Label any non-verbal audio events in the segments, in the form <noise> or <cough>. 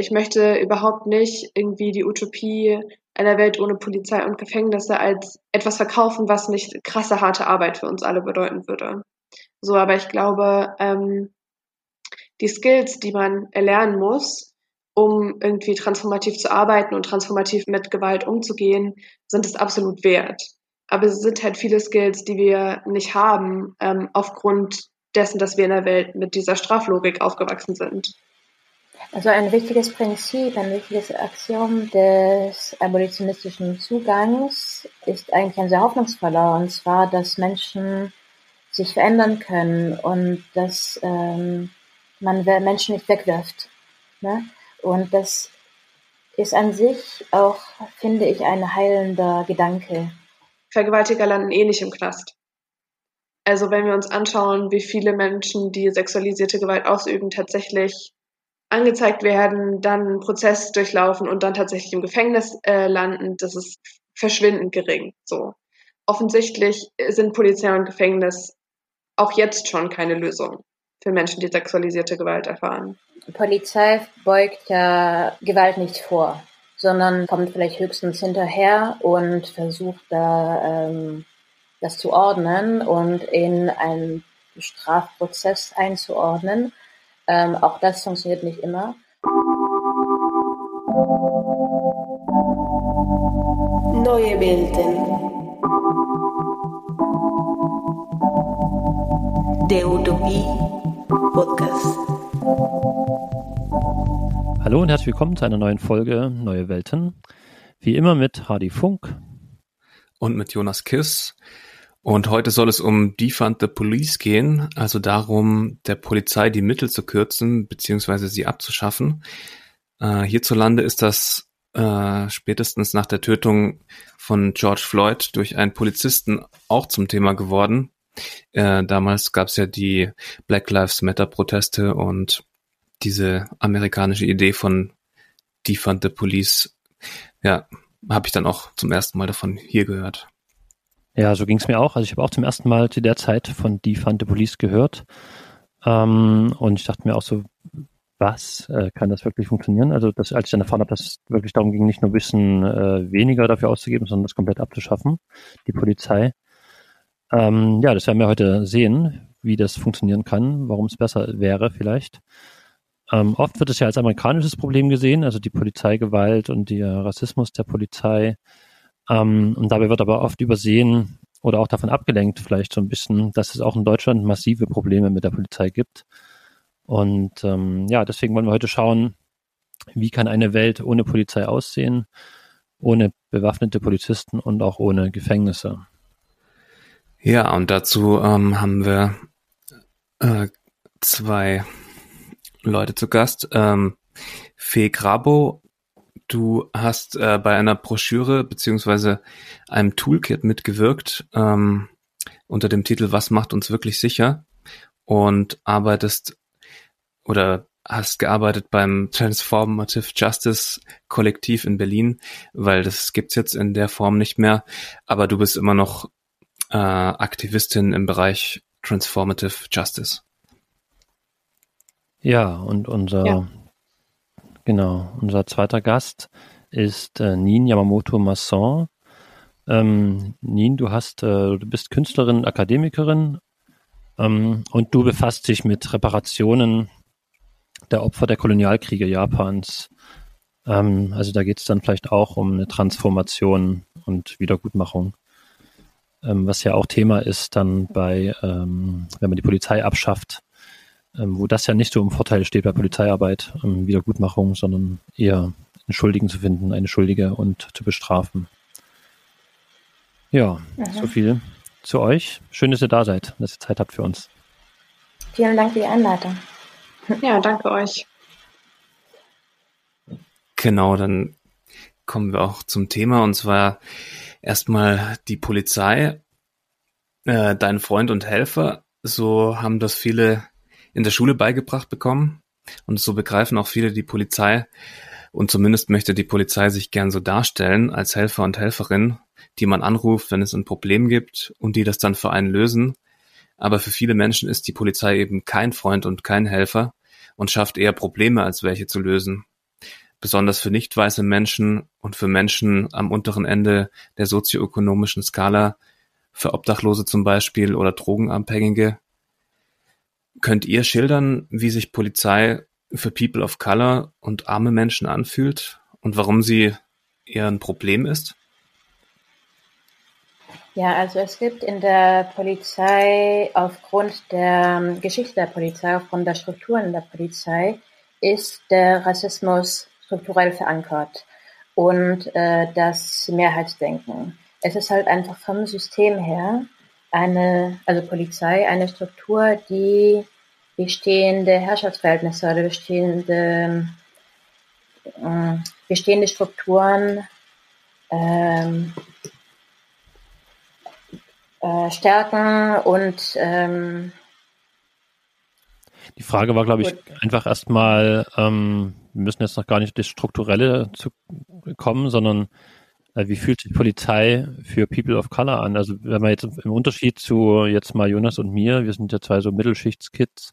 ich möchte überhaupt nicht irgendwie die Utopie einer Welt ohne Polizei und Gefängnisse als etwas verkaufen, was nicht krasse, harte Arbeit für uns alle bedeuten würde. So, aber ich glaube, ähm, die Skills, die man erlernen muss, um irgendwie transformativ zu arbeiten und transformativ mit Gewalt umzugehen, sind es absolut wert. Aber es sind halt viele Skills, die wir nicht haben, ähm, aufgrund dessen, dass wir in der Welt mit dieser Straflogik aufgewachsen sind. Also ein wichtiges Prinzip, ein wichtiges Axiom des abolitionistischen Zugangs ist eigentlich ein sehr hoffnungsvoller, und zwar, dass Menschen sich verändern können und dass ähm, man Menschen nicht wegwirft. Ne? Und das ist an sich auch, finde ich, ein heilender Gedanke. Vergewaltiger landen eh nicht im Knast. Also wenn wir uns anschauen, wie viele Menschen, die sexualisierte Gewalt ausüben, tatsächlich angezeigt werden, dann einen Prozess durchlaufen und dann tatsächlich im Gefängnis äh, landen, das ist verschwindend gering. So offensichtlich sind Polizei und Gefängnis auch jetzt schon keine Lösung für Menschen, die sexualisierte Gewalt erfahren. Polizei beugt ja Gewalt nicht vor, sondern kommt vielleicht höchstens hinterher und versucht da ähm, das zu ordnen und in einen Strafprozess einzuordnen. Ähm, auch das funktioniert nicht immer. Neue Welten. Der Utopie Podcast. Hallo und herzlich willkommen zu einer neuen Folge Neue Welten. Wie immer mit Hardy Funk. Und mit Jonas Kiss. Und heute soll es um Defund the Police gehen, also darum, der Polizei die Mittel zu kürzen bzw. sie abzuschaffen. Äh, hierzulande ist das äh, spätestens nach der Tötung von George Floyd durch einen Polizisten auch zum Thema geworden. Äh, damals gab es ja die Black Lives Matter Proteste und diese amerikanische Idee von Defund the Police, ja, habe ich dann auch zum ersten Mal davon hier gehört. Ja, so ging es mir auch. Also ich habe auch zum ersten Mal zu der Zeit von Defund the Police gehört. Ähm, und ich dachte mir auch so, was äh, kann das wirklich funktionieren? Also das, als ich dann erfahren habe, dass es wirklich darum ging, nicht nur bisschen äh, weniger dafür auszugeben, sondern das komplett abzuschaffen, die Polizei. Ähm, ja, das werden wir heute sehen, wie das funktionieren kann, warum es besser wäre vielleicht. Ähm, oft wird es ja als amerikanisches Problem gesehen, also die Polizeigewalt und der Rassismus der Polizei. Ähm, und dabei wird aber oft übersehen oder auch davon abgelenkt, vielleicht so ein bisschen, dass es auch in Deutschland massive Probleme mit der Polizei gibt. Und ähm, ja, deswegen wollen wir heute schauen, wie kann eine Welt ohne Polizei aussehen, ohne bewaffnete Polizisten und auch ohne Gefängnisse. Ja, und dazu ähm, haben wir äh, zwei Leute zu Gast. Ähm, Fee Grabo Du hast äh, bei einer Broschüre beziehungsweise einem Toolkit mitgewirkt ähm, unter dem Titel Was macht uns wirklich sicher und arbeitest oder hast gearbeitet beim Transformative Justice Kollektiv in Berlin, weil das gibt's jetzt in der Form nicht mehr, aber du bist immer noch äh, Aktivistin im Bereich Transformative Justice. Ja, und unser ja. Genau, unser zweiter Gast ist äh, Nin Yamamoto Masson. Ähm, Nin, du hast, äh, du bist Künstlerin, Akademikerin ähm, und du befasst dich mit Reparationen der Opfer der Kolonialkriege Japans. Ähm, also da geht es dann vielleicht auch um eine Transformation und Wiedergutmachung. Ähm, was ja auch Thema ist dann bei, ähm, wenn man die Polizei abschafft, ähm, wo das ja nicht so im Vorteil steht bei Polizeiarbeit, ähm, Wiedergutmachung, sondern eher einen Schuldigen zu finden, eine Schuldige und zu bestrafen. Ja, mhm. so viel zu euch. Schön, dass ihr da seid, dass ihr Zeit habt für uns. Vielen Dank für die Einleitung. Ja, danke euch. Genau, dann kommen wir auch zum Thema und zwar erstmal die Polizei, äh, dein Freund und Helfer. So haben das viele in der Schule beigebracht bekommen. Und so begreifen auch viele die Polizei. Und zumindest möchte die Polizei sich gern so darstellen als Helfer und Helferin, die man anruft, wenn es ein Problem gibt und die das dann für einen lösen. Aber für viele Menschen ist die Polizei eben kein Freund und kein Helfer und schafft eher Probleme, als welche zu lösen. besonders für nicht weiße Menschen und für Menschen am unteren Ende der sozioökonomischen Skala, für Obdachlose zum Beispiel oder Drogenabhängige. Könnt ihr schildern, wie sich Polizei für People of Color und arme Menschen anfühlt und warum sie eher ein Problem ist? Ja, also es gibt in der Polizei aufgrund der Geschichte der Polizei, aufgrund der Strukturen der Polizei, ist der Rassismus strukturell verankert und äh, das Mehrheitsdenken. Es ist halt einfach vom System her eine, also Polizei, eine Struktur, die bestehende Herrschaftsverhältnisse oder bestehende, äh, bestehende Strukturen ähm, äh, stärken und ähm, die Frage war, glaube ich, einfach erstmal, ähm, wir müssen jetzt noch gar nicht das Strukturelle zu kommen, sondern wie fühlt sich Polizei für People of Color an? Also wenn man jetzt im Unterschied zu jetzt mal Jonas und mir, wir sind ja zwei so Mittelschichtskids,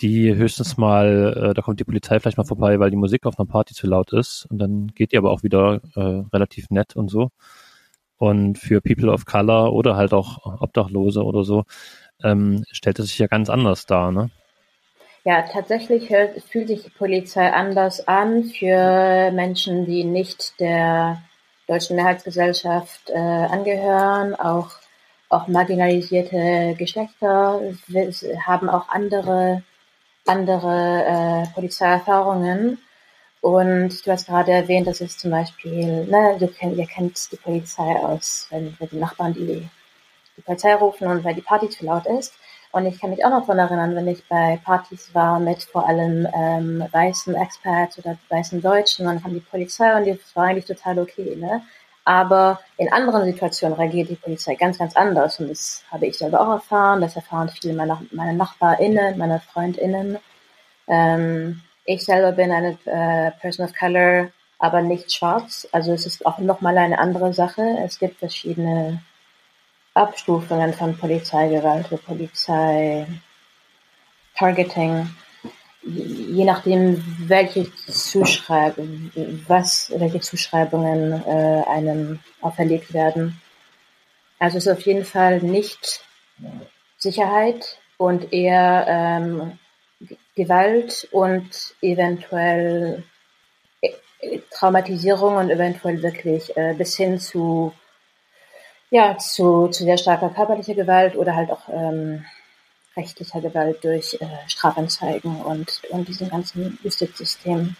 die höchstens mal, äh, da kommt die Polizei vielleicht mal vorbei, weil die Musik auf einer Party zu laut ist und dann geht die aber auch wieder äh, relativ nett und so. Und für People of Color oder halt auch Obdachlose oder so ähm, stellt es sich ja ganz anders dar, ne? Ja, tatsächlich fühlt sich die Polizei anders an für Menschen, die nicht der deutschen Mehrheitsgesellschaft äh, angehören, auch, auch marginalisierte Geschlechter haben auch andere, andere äh, Polizeierfahrungen. Und du hast gerade erwähnt, dass es zum Beispiel, ne, du kennt, ihr kennt die Polizei aus, wenn, wenn die Nachbarn die, die Polizei rufen und weil die Party zu laut ist. Und ich kann mich auch noch daran erinnern, wenn ich bei Partys war mit vor allem ähm, weißen Experts oder weißen Deutschen, dann kam die Polizei und die war eigentlich total okay. Ne? Aber in anderen Situationen reagiert die Polizei ganz, ganz anders. Und das habe ich selber auch erfahren. Das erfahren viele meiner, meiner NachbarInnen, meine FreundInnen. Ähm, ich selber bin eine äh, Person of Color, aber nicht schwarz. Also es ist auch nochmal eine andere Sache. Es gibt verschiedene Abstufungen von Polizeigewalt oder Polizei Targeting, je nachdem, welche Zuschreibungen, was, welche Zuschreibungen äh, einem auferlegt werden. Also es ist auf jeden Fall nicht Sicherheit und eher ähm, Gewalt und eventuell äh, Traumatisierung und eventuell wirklich äh, bis hin zu ja zu, zu sehr starker körperlicher Gewalt oder halt auch ähm, rechtlicher Gewalt durch äh, Strafanzeigen und, und diesem ganzen Justizsystem.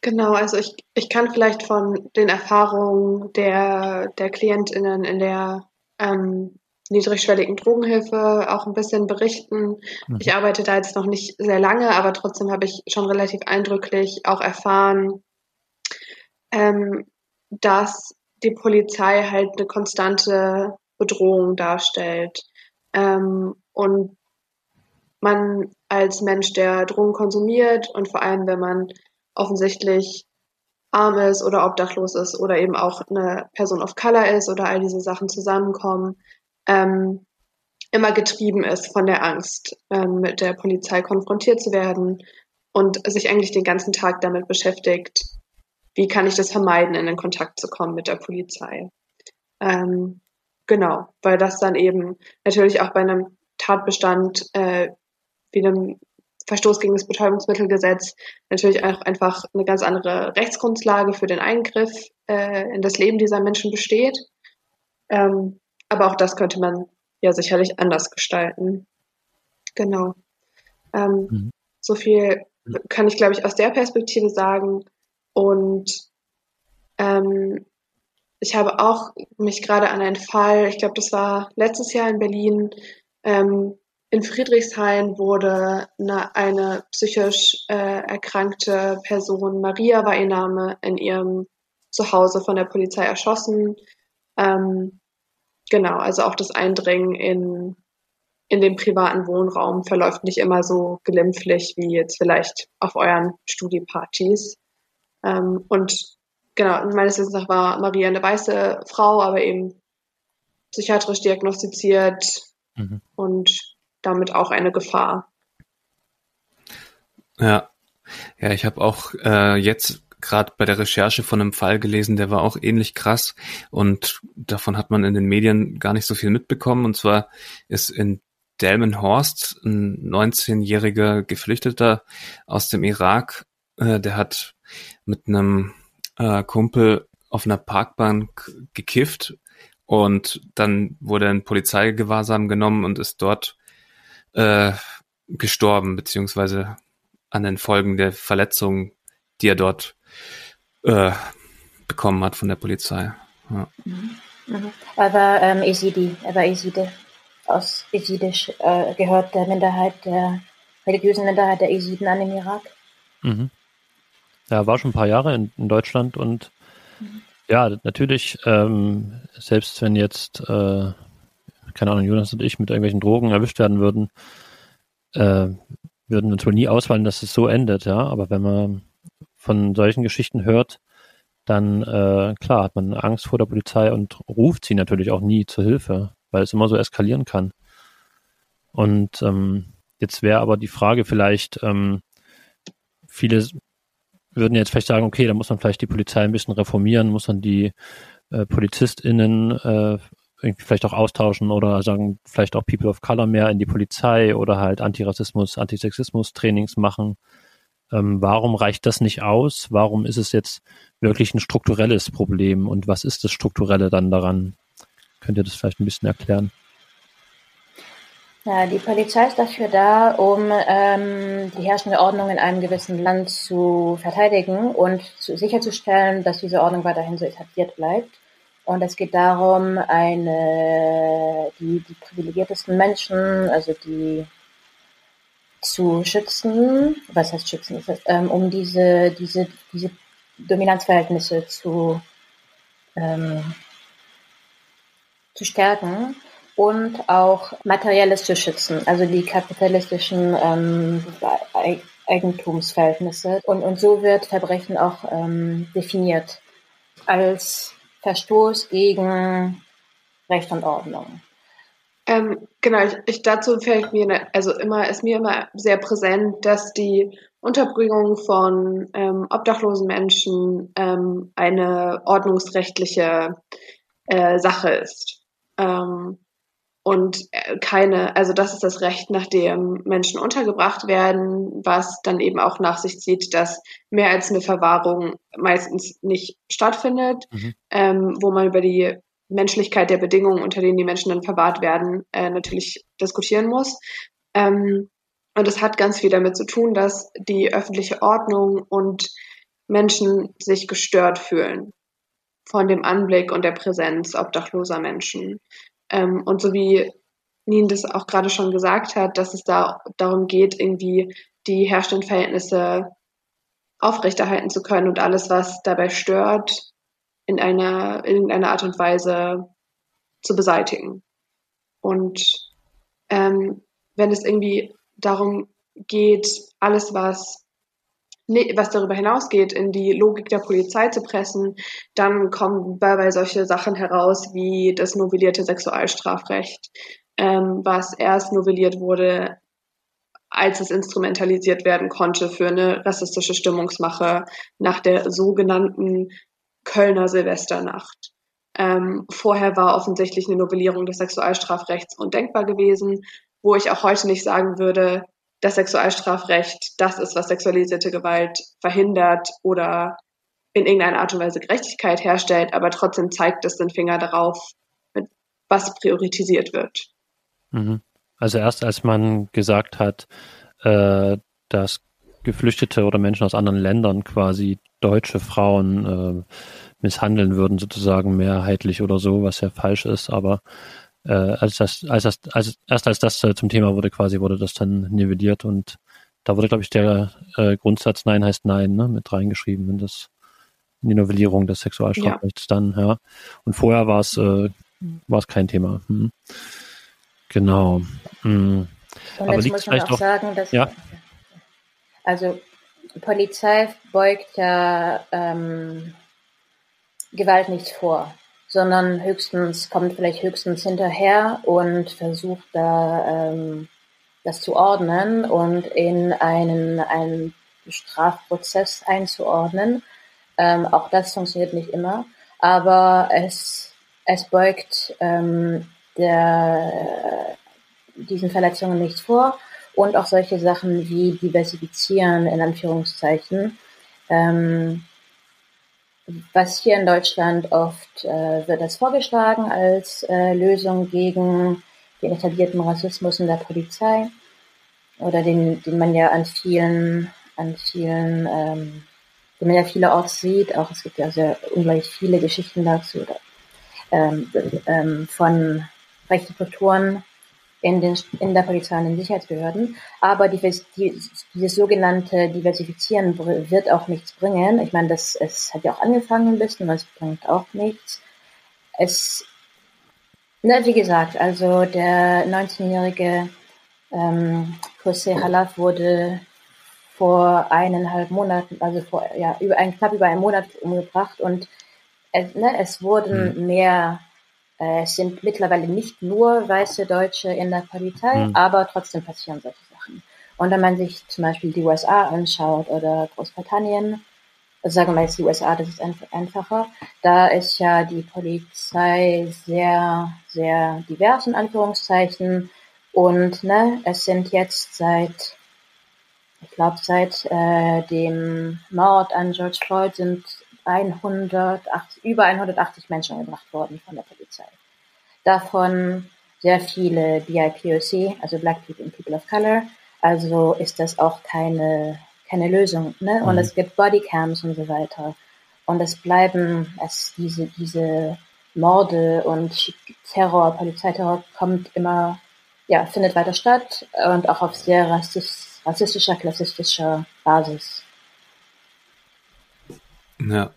Genau, also ich, ich kann vielleicht von den Erfahrungen der, der KlientInnen in der ähm, niedrigschwelligen Drogenhilfe auch ein bisschen berichten. Mhm. Ich arbeite da jetzt noch nicht sehr lange, aber trotzdem habe ich schon relativ eindrücklich auch erfahren, ähm, dass die Polizei halt eine konstante Bedrohung darstellt. Ähm, und man als Mensch, der Drogen konsumiert und vor allem, wenn man offensichtlich arm ist oder obdachlos ist oder eben auch eine Person of Color ist oder all diese Sachen zusammenkommen, ähm, immer getrieben ist von der Angst, ähm, mit der Polizei konfrontiert zu werden und sich eigentlich den ganzen Tag damit beschäftigt, wie kann ich das vermeiden, in den Kontakt zu kommen mit der Polizei. Ähm, genau, weil das dann eben natürlich auch bei einem Tatbestand äh, wie einem Verstoß gegen das Betäubungsmittelgesetz natürlich auch einfach eine ganz andere Rechtsgrundlage für den Eingriff äh, in das Leben dieser Menschen besteht. Ähm, aber auch das könnte man ja sicherlich anders gestalten. Genau. Ähm, mhm. So viel kann ich, glaube ich, aus der Perspektive sagen. Und ähm, ich habe auch mich gerade an einen Fall, ich glaube, das war letztes Jahr in Berlin, ähm, in Friedrichshain wurde eine, eine psychisch äh, erkrankte Person, Maria war ihr Name, in ihrem Zuhause von der Polizei erschossen. Ähm, Genau, also auch das Eindringen in, in den privaten Wohnraum verläuft nicht immer so glimpflich wie jetzt vielleicht auf euren Studiepartys. Ähm, und genau, meines Wissens nach war Maria eine weiße Frau, aber eben psychiatrisch diagnostiziert mhm. und damit auch eine Gefahr. Ja, Ja, ich habe auch äh, jetzt gerade bei der Recherche von einem Fall gelesen, der war auch ähnlich krass und davon hat man in den Medien gar nicht so viel mitbekommen. Und zwar ist in Delmenhorst ein 19-jähriger Geflüchteter aus dem Irak, äh, der hat mit einem äh, Kumpel auf einer Parkbank gekifft und dann wurde ein Polizeigewahrsam genommen und ist dort äh, gestorben, beziehungsweise an den Folgen der Verletzungen, die er dort äh, bekommen hat von der Polizei. Ja. Mhm. Mhm. Er war ähm, Esidi, er war Eside. Aus Esidisch äh, gehört der Minderheit, der religiösen Minderheit der Esiden an im Irak. Mhm. Er war schon ein paar Jahre in, in Deutschland und mhm. ja, natürlich, ähm, selbst wenn jetzt, äh, keine Ahnung, Jonas und ich mit irgendwelchen Drogen erwischt werden würden, äh, würden wir uns wohl nie auswählen, dass es so endet, ja. Aber wenn man von solchen Geschichten hört, dann äh, klar hat man Angst vor der Polizei und ruft sie natürlich auch nie zur Hilfe, weil es immer so eskalieren kann. Und ähm, jetzt wäre aber die Frage vielleicht, ähm, viele würden jetzt vielleicht sagen, okay, da muss man vielleicht die Polizei ein bisschen reformieren, muss man die äh, PolizistInnen äh, vielleicht auch austauschen oder sagen, vielleicht auch People of Color mehr in die Polizei oder halt Antirassismus, Antisexismus-Trainings machen. Ähm, warum reicht das nicht aus? Warum ist es jetzt wirklich ein strukturelles Problem? Und was ist das Strukturelle dann daran? Könnt ihr das vielleicht ein bisschen erklären? Ja, die Polizei ist dafür da, um ähm, die herrschende Ordnung in einem gewissen Land zu verteidigen und zu, sicherzustellen, dass diese Ordnung weiterhin so etabliert bleibt. Und es geht darum, eine, die, die privilegiertesten Menschen, also die zu schützen, was heißt schützen, ähm, um diese, diese, diese Dominanzverhältnisse zu, ähm, zu stärken und auch Materielles zu schützen, also die kapitalistischen ähm, Eigentumsverhältnisse. Und, und so wird Verbrechen auch ähm, definiert als Verstoß gegen Recht und Ordnung. Ähm, genau, ich, ich, dazu fällt mir, also immer, ist mir immer sehr präsent, dass die Unterbringung von ähm, obdachlosen Menschen ähm, eine ordnungsrechtliche äh, Sache ist. Ähm, und äh, keine, also das ist das Recht, nach dem Menschen untergebracht werden, was dann eben auch nach sich zieht, dass mehr als eine Verwahrung meistens nicht stattfindet, mhm. ähm, wo man über die Menschlichkeit der Bedingungen, unter denen die Menschen dann verwahrt werden, äh, natürlich diskutieren muss. Ähm, und es hat ganz viel damit zu tun, dass die öffentliche Ordnung und Menschen sich gestört fühlen von dem Anblick und der Präsenz obdachloser Menschen. Ähm, und so wie Nien das auch gerade schon gesagt hat, dass es da darum geht, irgendwie die herrschenden Verhältnisse aufrechterhalten zu können und alles, was dabei stört, in einer, in irgendeiner Art und Weise zu beseitigen. Und ähm, wenn es irgendwie darum geht, alles, was, was darüber hinausgeht, in die Logik der Polizei zu pressen, dann kommen dabei solche Sachen heraus wie das novellierte Sexualstrafrecht, ähm, was erst novelliert wurde, als es instrumentalisiert werden konnte für eine rassistische Stimmungsmache nach der sogenannten Kölner Silvesternacht. Ähm, vorher war offensichtlich eine Novellierung des Sexualstrafrechts undenkbar gewesen, wo ich auch heute nicht sagen würde, das Sexualstrafrecht das ist, was sexualisierte Gewalt verhindert oder in irgendeiner Art und Weise Gerechtigkeit herstellt, aber trotzdem zeigt es den Finger darauf, was priorisiert wird. Mhm. Also erst als man gesagt hat, äh, dass Geflüchtete oder Menschen aus anderen Ländern quasi deutsche Frauen äh, misshandeln würden, sozusagen mehrheitlich oder so, was ja falsch ist, aber äh, als das, als das, als, erst als das äh, zum Thema wurde, quasi wurde das dann nivelliert und da wurde, glaube ich, der äh, Grundsatz Nein heißt Nein ne, mit reingeschrieben in das in die Novellierung des Sexualstrafrechts ja. dann, ja. Und vorher war es äh, kein Thema. Hm. Genau. Hm. Und Aber jetzt muss man auch doch, sagen, dass ja? also Polizei beugt ja ähm, Gewalt nicht vor, sondern höchstens kommt vielleicht höchstens hinterher und versucht da ähm, das zu ordnen und in einen, einen Strafprozess einzuordnen. Ähm, auch das funktioniert nicht immer, aber es, es beugt ähm, der, diesen Verletzungen nichts vor und auch solche Sachen wie diversifizieren in Anführungszeichen. Ähm, was hier in Deutschland oft äh, wird das vorgeschlagen als äh, Lösung gegen den etablierten Rassismus in der Polizei oder den, den man ja an vielen, an vielen, ähm, den man ja vielerorts sieht. Auch es gibt ja sehr ungleich viele Geschichten dazu ähm, ähm, von rechten Strukturen in, den, in der Polizei und den Sicherheitsbehörden. Aber die, die, dieses sogenannte Diversifizieren wird auch nichts bringen. Ich meine, das, es hat ja auch angefangen ein bisschen, aber es bringt auch nichts. Es, ne, wie gesagt, also der 19-jährige ähm, José Halaf wurde vor eineinhalb Monaten, also vor ja, über knapp über einen Monat umgebracht und es, ne, es wurden mhm. mehr es sind mittlerweile nicht nur weiße Deutsche in der Polizei, mhm. aber trotzdem passieren solche Sachen. Und wenn man sich zum Beispiel die USA anschaut oder Großbritannien, also sagen wir jetzt die USA, das ist einfacher, da ist ja die Polizei sehr, sehr divers in Anführungszeichen. Und ne, es sind jetzt seit, ich glaube, seit äh, dem Mord an George Floyd sind 180, über 180 Menschen umgebracht worden von der Polizei. Davon sehr viele BIPOC, also Black People and People of Color. Also ist das auch keine, keine Lösung. Ne? Und mhm. es gibt Bodycams und so weiter. Und es bleiben, es diese, diese Morde und Terror, Polizeiterror kommt immer, ja, findet weiter statt und auch auf sehr rassistischer, klassistischer Basis. Ja.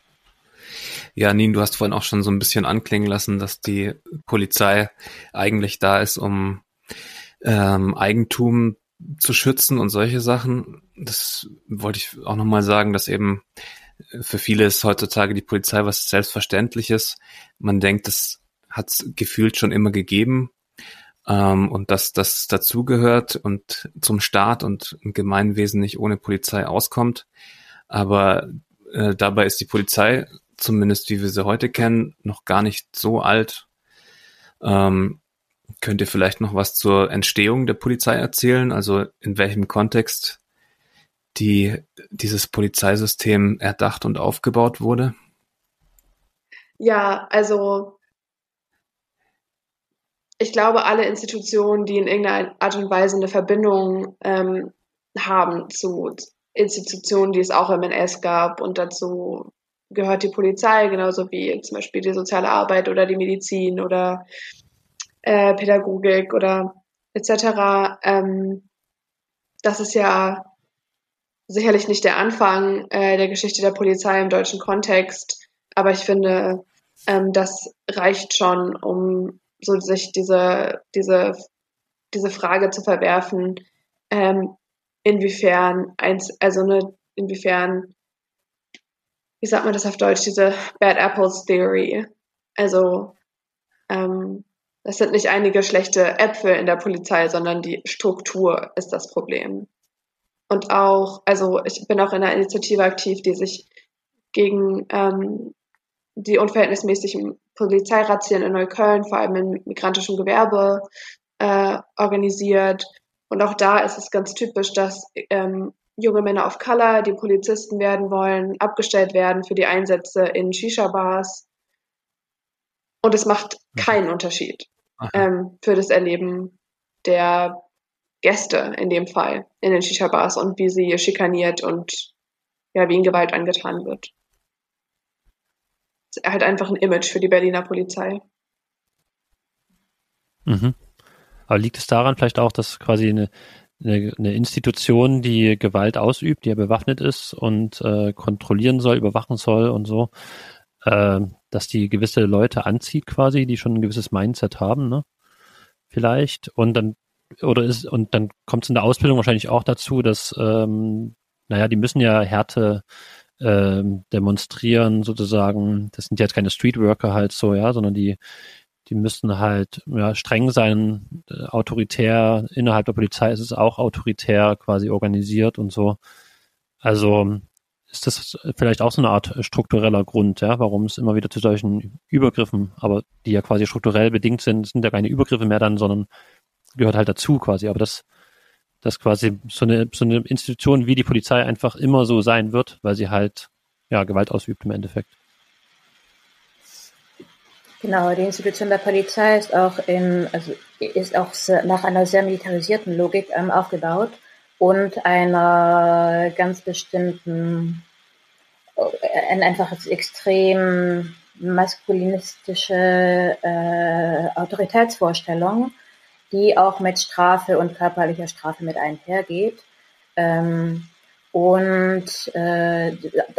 Ja, Nin, du hast vorhin auch schon so ein bisschen anklingen lassen, dass die Polizei eigentlich da ist, um ähm, Eigentum zu schützen und solche Sachen. Das wollte ich auch nochmal sagen, dass eben für viele ist heutzutage die Polizei was Selbstverständliches. Man denkt, das hat es gefühlt schon immer gegeben ähm, und dass das dazugehört und zum Staat und ein Gemeinwesen nicht ohne Polizei auskommt. Aber äh, dabei ist die Polizei, zumindest wie wir sie heute kennen, noch gar nicht so alt. Ähm, könnt ihr vielleicht noch was zur Entstehung der Polizei erzählen? Also in welchem Kontext die, dieses Polizeisystem erdacht und aufgebaut wurde? Ja, also ich glaube, alle Institutionen, die in irgendeiner Art und Weise eine Verbindung ähm, haben zu Institutionen, die es auch im NS gab. Und dazu gehört die Polizei, genauso wie zum Beispiel die soziale Arbeit oder die Medizin oder äh, Pädagogik oder etc. Ähm, das ist ja sicherlich nicht der Anfang äh, der Geschichte der Polizei im deutschen Kontext, aber ich finde, ähm, das reicht schon, um so sich diese, diese, diese Frage zu verwerfen, ähm, inwiefern eins, also ne, inwiefern, wie sagt man das auf Deutsch, diese Bad Apples Theory. Also ähm, es sind nicht einige schlechte Äpfel in der Polizei, sondern die Struktur ist das Problem. Und auch, also ich bin auch in einer Initiative aktiv, die sich gegen ähm, die unverhältnismäßigen Polizeirazzien in Neukölln, vor allem im migrantischen Gewerbe, äh, organisiert und auch da ist es ganz typisch, dass ähm, junge Männer of Color, die Polizisten werden wollen, abgestellt werden für die Einsätze in Shisha-Bars. Und es macht mhm. keinen Unterschied ähm, für das Erleben der Gäste in dem Fall in den Shisha-Bars und wie sie schikaniert und ja, wie ihnen Gewalt angetan wird. Es ist halt einfach ein Image für die Berliner Polizei. Mhm. Aber liegt es daran vielleicht auch, dass quasi eine, eine, eine Institution, die Gewalt ausübt, die ja bewaffnet ist und äh, kontrollieren soll, überwachen soll und so, äh, dass die gewisse Leute anzieht quasi, die schon ein gewisses Mindset haben, ne? Vielleicht. Und dann, oder ist, und dann kommt es in der Ausbildung wahrscheinlich auch dazu, dass, ähm, naja, die müssen ja Härte ähm, demonstrieren, sozusagen. Das sind jetzt keine Streetworker halt so, ja, sondern die, die müssen halt ja, streng sein, äh, autoritär. Innerhalb der Polizei ist es auch autoritär quasi organisiert und so. Also ist das vielleicht auch so eine Art struktureller Grund, ja, warum es immer wieder zu solchen Übergriffen, aber die ja quasi strukturell bedingt sind, sind ja keine Übergriffe mehr dann, sondern gehört halt dazu quasi. Aber das, das quasi so eine, so eine Institution wie die Polizei einfach immer so sein wird, weil sie halt ja Gewalt ausübt im Endeffekt. Genau, die Institution der Polizei ist auch in, also ist auch nach einer sehr militarisierten Logik ähm, aufgebaut und einer ganz bestimmten, äh, ein einfach extrem maskulinistische äh, Autoritätsvorstellung, die auch mit Strafe und körperlicher Strafe mit einhergeht. Ähm, und äh,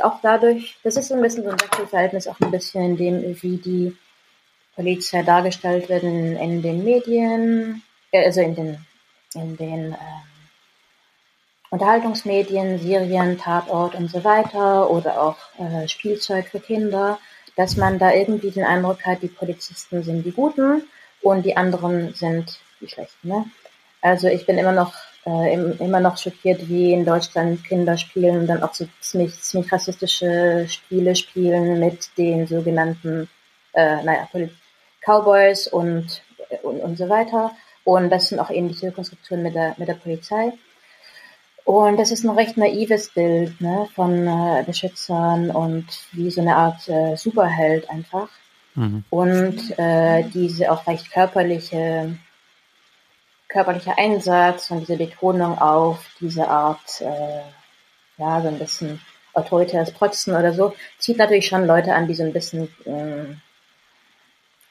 auch dadurch, das ist so ein bisschen so ein Wechselverhältnis, auch ein bisschen in dem, wie die Polizei dargestellt wird in, den Medien, äh, also in den, in den äh, Unterhaltungsmedien, Serien, Tatort und so weiter oder auch äh, Spielzeug für Kinder, dass man da irgendwie den Eindruck hat, die Polizisten sind die Guten und die anderen sind die Schlechten. Ne? Also ich bin immer noch äh, immer noch schockiert, wie in Deutschland Kinder spielen und dann auch so ziemlich, ziemlich rassistische Spiele spielen mit den sogenannten, äh, naja, Cowboys und, und, und so weiter. Und das sind auch ähnliche Konstruktionen mit der, mit der Polizei. Und das ist ein recht naives Bild ne, von äh, Beschützern und wie so eine Art äh, Superheld einfach. Mhm. Und äh, diese auch recht körperliche, körperlicher Einsatz und diese Betonung auf diese Art, äh, ja, so ein bisschen autoritäres Protzen oder so, zieht natürlich schon Leute an, die so ein bisschen äh,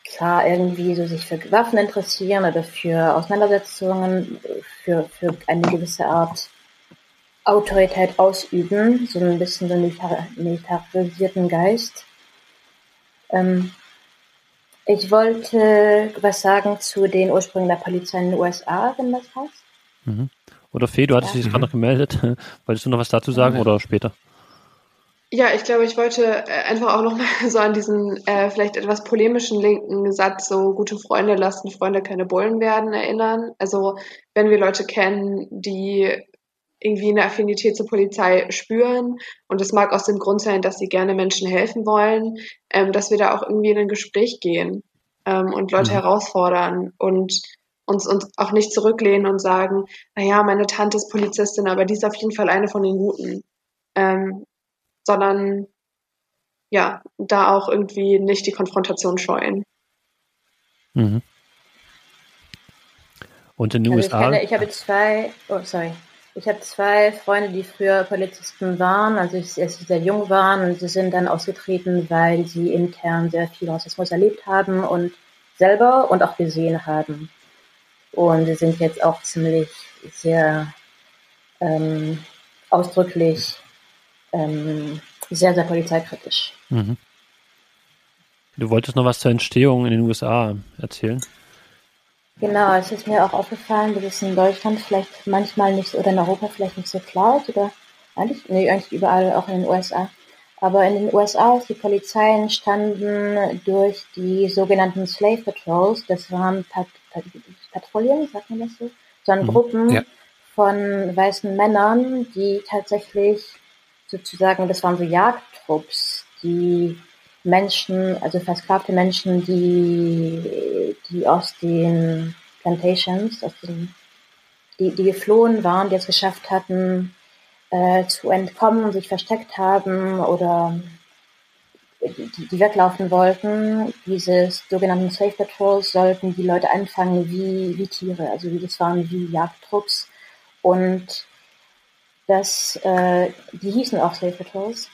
klar irgendwie so sich für Waffen interessieren oder für Auseinandersetzungen, für, für eine gewisse Art Autorität ausüben, so ein bisschen so militar militarisierten Geist. Ähm, ich wollte was sagen zu den Ursprüngen der Polizei in den USA, wenn das passt. Mhm. Oder Fee, du hattest ja. dich gerade noch gemeldet. <laughs> Wolltest du noch was dazu sagen ja. oder später? Ja, ich glaube, ich wollte äh, einfach auch noch mal <laughs> so an diesen äh, vielleicht etwas polemischen linken Satz, so gute Freunde lassen Freunde keine Bullen werden, erinnern. Also wenn wir Leute kennen, die irgendwie eine Affinität zur Polizei spüren. Und es mag aus dem Grund sein, dass sie gerne Menschen helfen wollen, ähm, dass wir da auch irgendwie in ein Gespräch gehen ähm, und Leute mhm. herausfordern und uns, uns auch nicht zurücklehnen und sagen, naja, meine Tante ist Polizistin, aber die ist auf jeden Fall eine von den Guten. Ähm, sondern ja, da auch irgendwie nicht die Konfrontation scheuen. Mhm. Und in den also USA? Ich, kenne, ich habe zwei, oh sorry, ich habe zwei Freunde, die früher Polizisten waren, also als sie sehr jung waren und sie sind dann ausgetreten, weil sie intern sehr viel Rassismus erlebt haben und selber und auch gesehen haben. Und sie sind jetzt auch ziemlich sehr ähm, ausdrücklich ähm, sehr, sehr polizeikritisch. Mhm. Du wolltest noch was zur Entstehung in den USA erzählen? Genau, es ist mir auch aufgefallen, dass es in Deutschland vielleicht manchmal nicht oder in Europa vielleicht nicht so klar ist oder eigentlich, nee, eigentlich überall, auch in den USA. Aber in den USA ist die Polizei entstanden durch die sogenannten Slave Patrols. Das waren Pat Pat Patrouillen, sagt man das so? Sondern mhm. Gruppen ja. von weißen Männern, die tatsächlich sozusagen, das waren so Jagdtrupps, die Menschen, also versklavte Menschen, die, die aus den Plantations, aus den, die, die geflohen waren, die es geschafft hatten, äh, zu entkommen, sich versteckt haben oder die, die weglaufen wollten. Diese sogenannten Safe Patrols sollten die Leute einfangen wie, wie Tiere, also das waren wie Jagdtrupps. Und das, äh, die hießen auch Safe Patrols.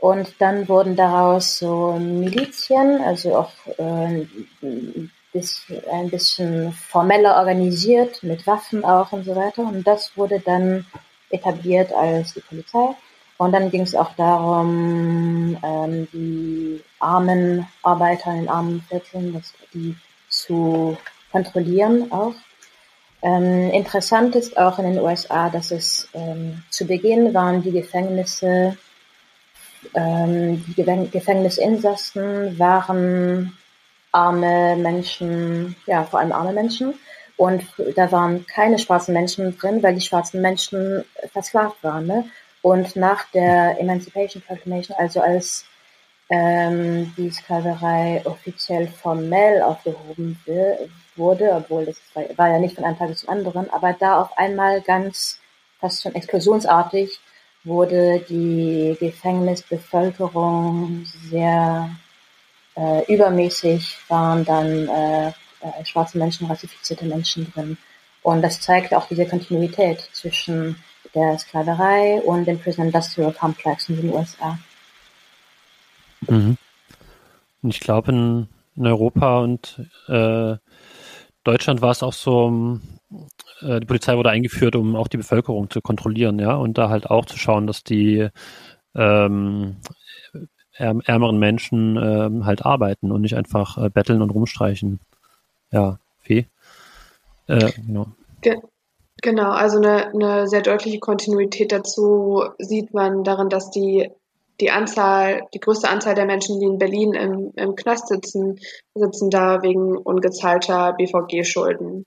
Und dann wurden daraus so Milizien, also auch äh, ein bisschen formeller organisiert, mit Waffen auch und so weiter. Und das wurde dann etabliert als die Polizei. Und dann ging es auch darum, ähm, die armen Arbeiter in armen Vierteln, die zu kontrollieren auch. Ähm, interessant ist auch in den USA, dass es ähm, zu Beginn waren die Gefängnisse ähm, die Gefängnisinsassen waren arme Menschen, ja, vor allem arme Menschen. Und da waren keine schwarzen Menschen drin, weil die schwarzen Menschen versklavt waren. Ne? Und nach der Emancipation Proclamation, also als ähm, die Sklaverei offiziell formell aufgehoben wurde, obwohl das war, war, ja nicht von einem Tag zum anderen, aber da auf einmal ganz fast schon explosionsartig wurde die Gefängnisbevölkerung sehr äh, übermäßig, waren dann äh, äh, schwarze Menschen, rassifizierte Menschen drin. Und das zeigt auch diese Kontinuität zwischen der Sklaverei und dem Prison Industrial Complex in den USA. Mhm. Und ich glaube, in, in, Europa und äh, Deutschland war es auch so, äh, die Polizei wurde eingeführt, um auch die Bevölkerung zu kontrollieren, ja, und da halt auch zu schauen, dass die ähm, ärmeren Menschen ähm, halt arbeiten und nicht einfach äh, betteln und rumstreichen. Ja, Fee. Äh, genau. Ge genau, also eine, eine sehr deutliche Kontinuität dazu sieht man darin, dass die die Anzahl, die größte Anzahl der Menschen, die in Berlin im, im Knast sitzen, sitzen da wegen ungezahlter BVG-Schulden.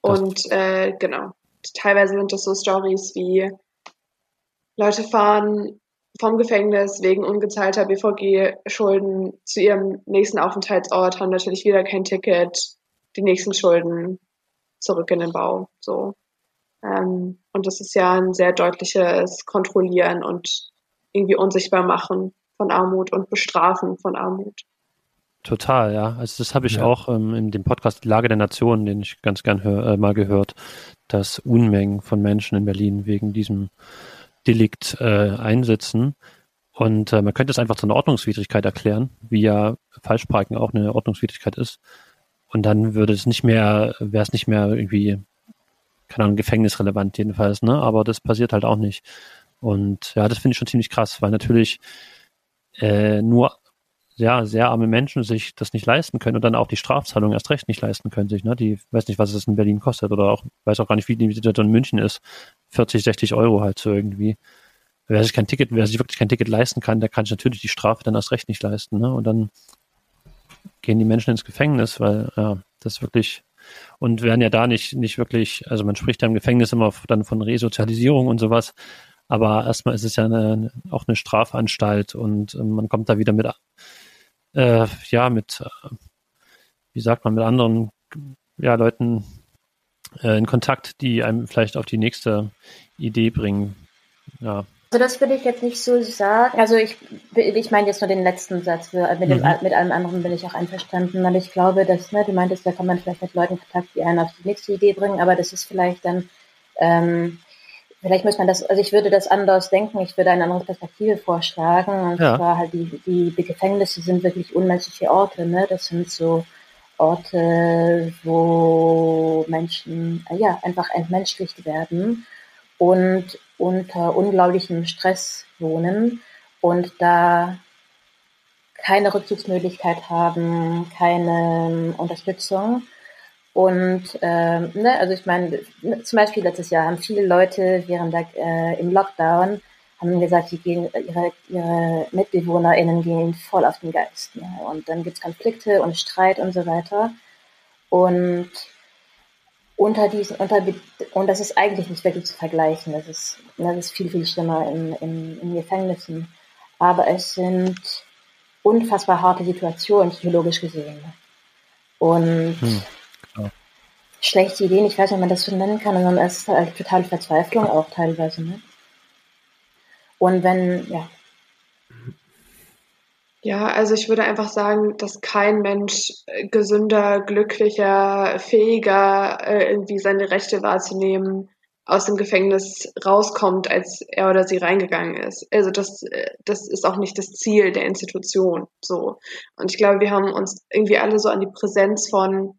Und äh, genau, teilweise sind das so Stories wie Leute fahren vom Gefängnis wegen ungezahlter BVG-Schulden zu ihrem nächsten Aufenthaltsort, haben natürlich wieder kein Ticket, die nächsten Schulden zurück in den Bau. So. Ähm, und das ist ja ein sehr deutliches Kontrollieren und irgendwie unsichtbar machen von Armut und Bestrafen von Armut. Total, ja. Also das habe ich ja. auch ähm, in dem Podcast Die Lage der Nationen, den ich ganz gern hör, äh, mal gehört, dass Unmengen von Menschen in Berlin wegen diesem Delikt äh, einsitzen. Und äh, man könnte es einfach zu einer Ordnungswidrigkeit erklären, wie ja Falschparken auch eine Ordnungswidrigkeit ist. Und dann würde es nicht mehr, wäre es nicht mehr irgendwie, keine Ahnung, gefängnisrelevant jedenfalls, ne? Aber das passiert halt auch nicht. Und ja, das finde ich schon ziemlich krass, weil natürlich äh, nur ja, sehr arme Menschen sich das nicht leisten können und dann auch die Strafzahlung erst recht nicht leisten können sich. Ne? Die weiß nicht, was es in Berlin kostet oder auch weiß auch gar nicht, wie die Situation in München ist. 40, 60 Euro halt so irgendwie. Wer sich kein Ticket, wer sich wirklich kein Ticket leisten kann, der kann sich natürlich die Strafe dann erst recht nicht leisten. Ne? Und dann gehen die Menschen ins Gefängnis, weil ja, das wirklich und werden ja da nicht nicht wirklich, also man spricht ja im Gefängnis immer dann von Resozialisierung und sowas, aber erstmal ist es ja eine, auch eine Strafanstalt und äh, man kommt da wieder mit, äh, ja, mit, äh, wie sagt man, mit anderen ja, Leuten äh, in Kontakt, die einem vielleicht auf die nächste Idee bringen. Ja. Also das würde ich jetzt nicht so sagen. Also ich, ich meine jetzt nur den letzten Satz. Mit, dem, mhm. mit allem anderen bin ich auch einverstanden, weil ich glaube, dass, ne, du meintest, da kann man vielleicht mit Leuten in Kontakt, die einen auf die nächste Idee bringen, aber das ist vielleicht dann ähm, Vielleicht muss man das, also ich würde das anders denken, ich würde eine andere Perspektive vorschlagen. Und ja. zwar halt die, die, die Gefängnisse sind wirklich unmenschliche Orte, ne? Das sind so Orte, wo Menschen äh, ja einfach entmenschlicht werden und unter unglaublichem Stress wohnen und da keine Rückzugsmöglichkeit haben, keine Unterstützung. Und ähm, ne, also ich meine, zum Beispiel letztes Jahr haben viele Leute während der äh, im Lockdown haben gesagt, die gehen ihre, ihre MitbewohnerInnen gehen voll auf den Geist. Ne? Und dann gibt's Konflikte und Streit und so weiter. Und unter diesen, unter, und das ist eigentlich nicht wirklich zu vergleichen. Das ist, das ist viel, viel schlimmer in, in, in Gefängnissen. Aber es sind unfassbar harte Situationen, psychologisch gesehen. Und hm schlechte Ideen, ich weiß nicht, ob man das so nennen kann, sondern es ist halt totale Verzweiflung auch teilweise. Ne? Und wenn, ja. Ja, also ich würde einfach sagen, dass kein Mensch gesünder, glücklicher, fähiger, äh, irgendwie seine Rechte wahrzunehmen, aus dem Gefängnis rauskommt, als er oder sie reingegangen ist. Also das, äh, das ist auch nicht das Ziel der Institution. So. Und ich glaube, wir haben uns irgendwie alle so an die Präsenz von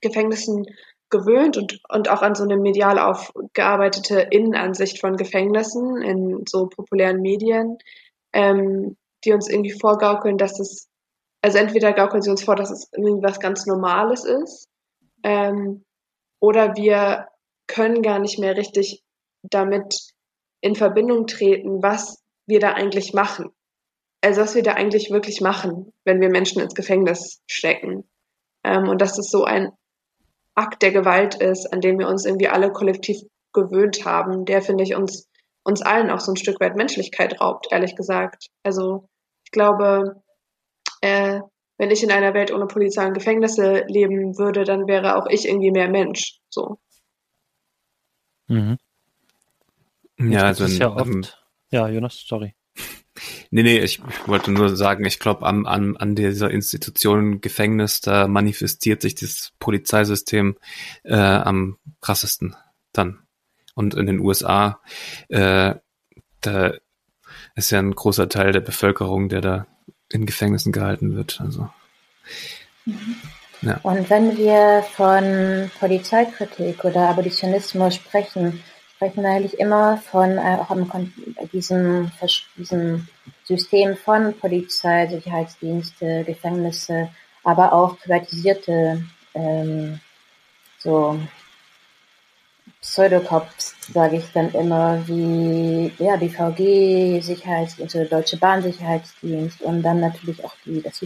Gefängnissen gewöhnt und, und auch an so eine medial aufgearbeitete Innenansicht von Gefängnissen in so populären Medien, ähm, die uns irgendwie vorgaukeln, dass es, also entweder gaukeln sie uns vor, dass es irgendwie was ganz Normales ist, ähm, oder wir können gar nicht mehr richtig damit in Verbindung treten, was wir da eigentlich machen. Also was wir da eigentlich wirklich machen, wenn wir Menschen ins Gefängnis stecken. Ähm, und dass es so ein Akt der Gewalt ist, an den wir uns irgendwie alle kollektiv gewöhnt haben, der, finde ich, uns uns allen auch so ein Stück weit Menschlichkeit raubt, ehrlich gesagt. Also ich glaube, äh, wenn ich in einer Welt ohne Polizei und Gefängnisse leben würde, dann wäre auch ich irgendwie mehr Mensch. So. Mhm. Ja, also das ist ja in, ähm, oft. Ja, Jonas, sorry. Nee, nee, ich wollte nur sagen, ich glaube, an, an, an dieser Institution Gefängnis, da manifestiert sich das Polizeisystem äh, am krassesten dann. Und in den USA, äh, da ist ja ein großer Teil der Bevölkerung, der da in Gefängnissen gehalten wird. Also. Ja. Und wenn wir von Polizeikritik oder Abolitionismus sprechen, sprechen eigentlich immer von äh, diesem, diesem System von Polizei, Sicherheitsdienste, Gefängnisse, aber auch privatisierte ähm, so Pseudocops, sage ich dann immer, wie ja, die VG, Sicherheitsdienst oder Deutsche Bahn Sicherheitsdienst und dann natürlich auch die, das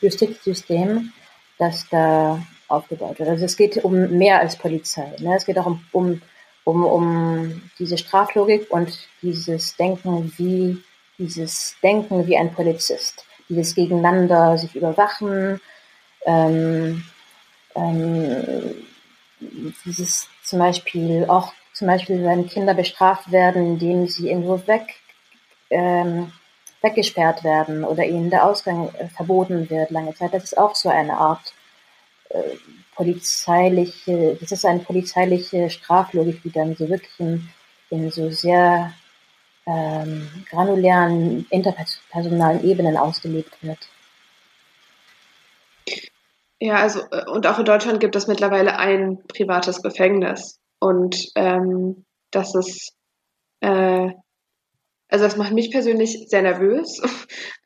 Justizsystem, das da aufgebaut wird. Also es geht um mehr als Polizei. Ne? Es geht auch um, um, um, um diese Straflogik und dieses Denken wie dieses Denken wie ein Polizist, dieses Gegeneinander sich überwachen, ähm, ähm, dieses zum Beispiel auch zum Beispiel, wenn Kinder bestraft werden, indem sie irgendwo weg, ähm, weggesperrt werden oder ihnen der Ausgang äh, verboten wird lange Zeit. Das ist auch so eine Art äh, polizeiliche, das ist eine polizeiliche Straflogik, die dann so wirklich in, in so sehr ähm, granulären interpersonalen Ebenen ausgelebt wird. Ja, also äh, und auch in Deutschland gibt es mittlerweile ein privates Gefängnis und ähm, das ist äh, also das macht mich persönlich sehr nervös,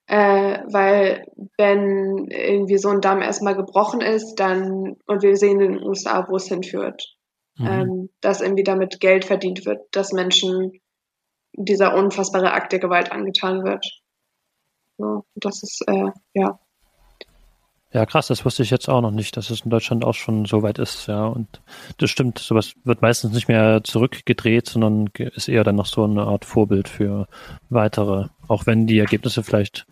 äh, weil wenn irgendwie so ein Damm erstmal gebrochen ist, dann und wir sehen in den USA, wo es hinführt, mhm. ähm, dass irgendwie damit Geld verdient wird, dass Menschen dieser unfassbare Akt der Gewalt angetan wird. So, das ist äh, ja ja, krass, das wusste ich jetzt auch noch nicht, dass es in Deutschland auch schon so weit ist, ja. Und das stimmt, sowas wird meistens nicht mehr zurückgedreht, sondern ist eher dann noch so eine Art Vorbild für weitere, auch wenn die Ergebnisse vielleicht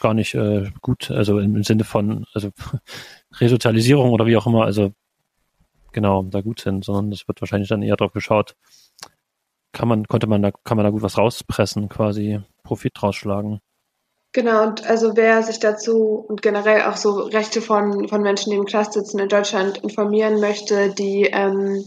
gar nicht äh, gut, also im, Sinne von, also <laughs> Resozialisierung oder wie auch immer, also genau, da gut sind, sondern es wird wahrscheinlich dann eher drauf geschaut, kann man, konnte man da, kann man da gut was rauspressen, quasi Profit draus schlagen. Genau, und also wer sich dazu und generell auch so Rechte von, von Menschen, die im Knast sitzen in Deutschland informieren möchte, die ähm,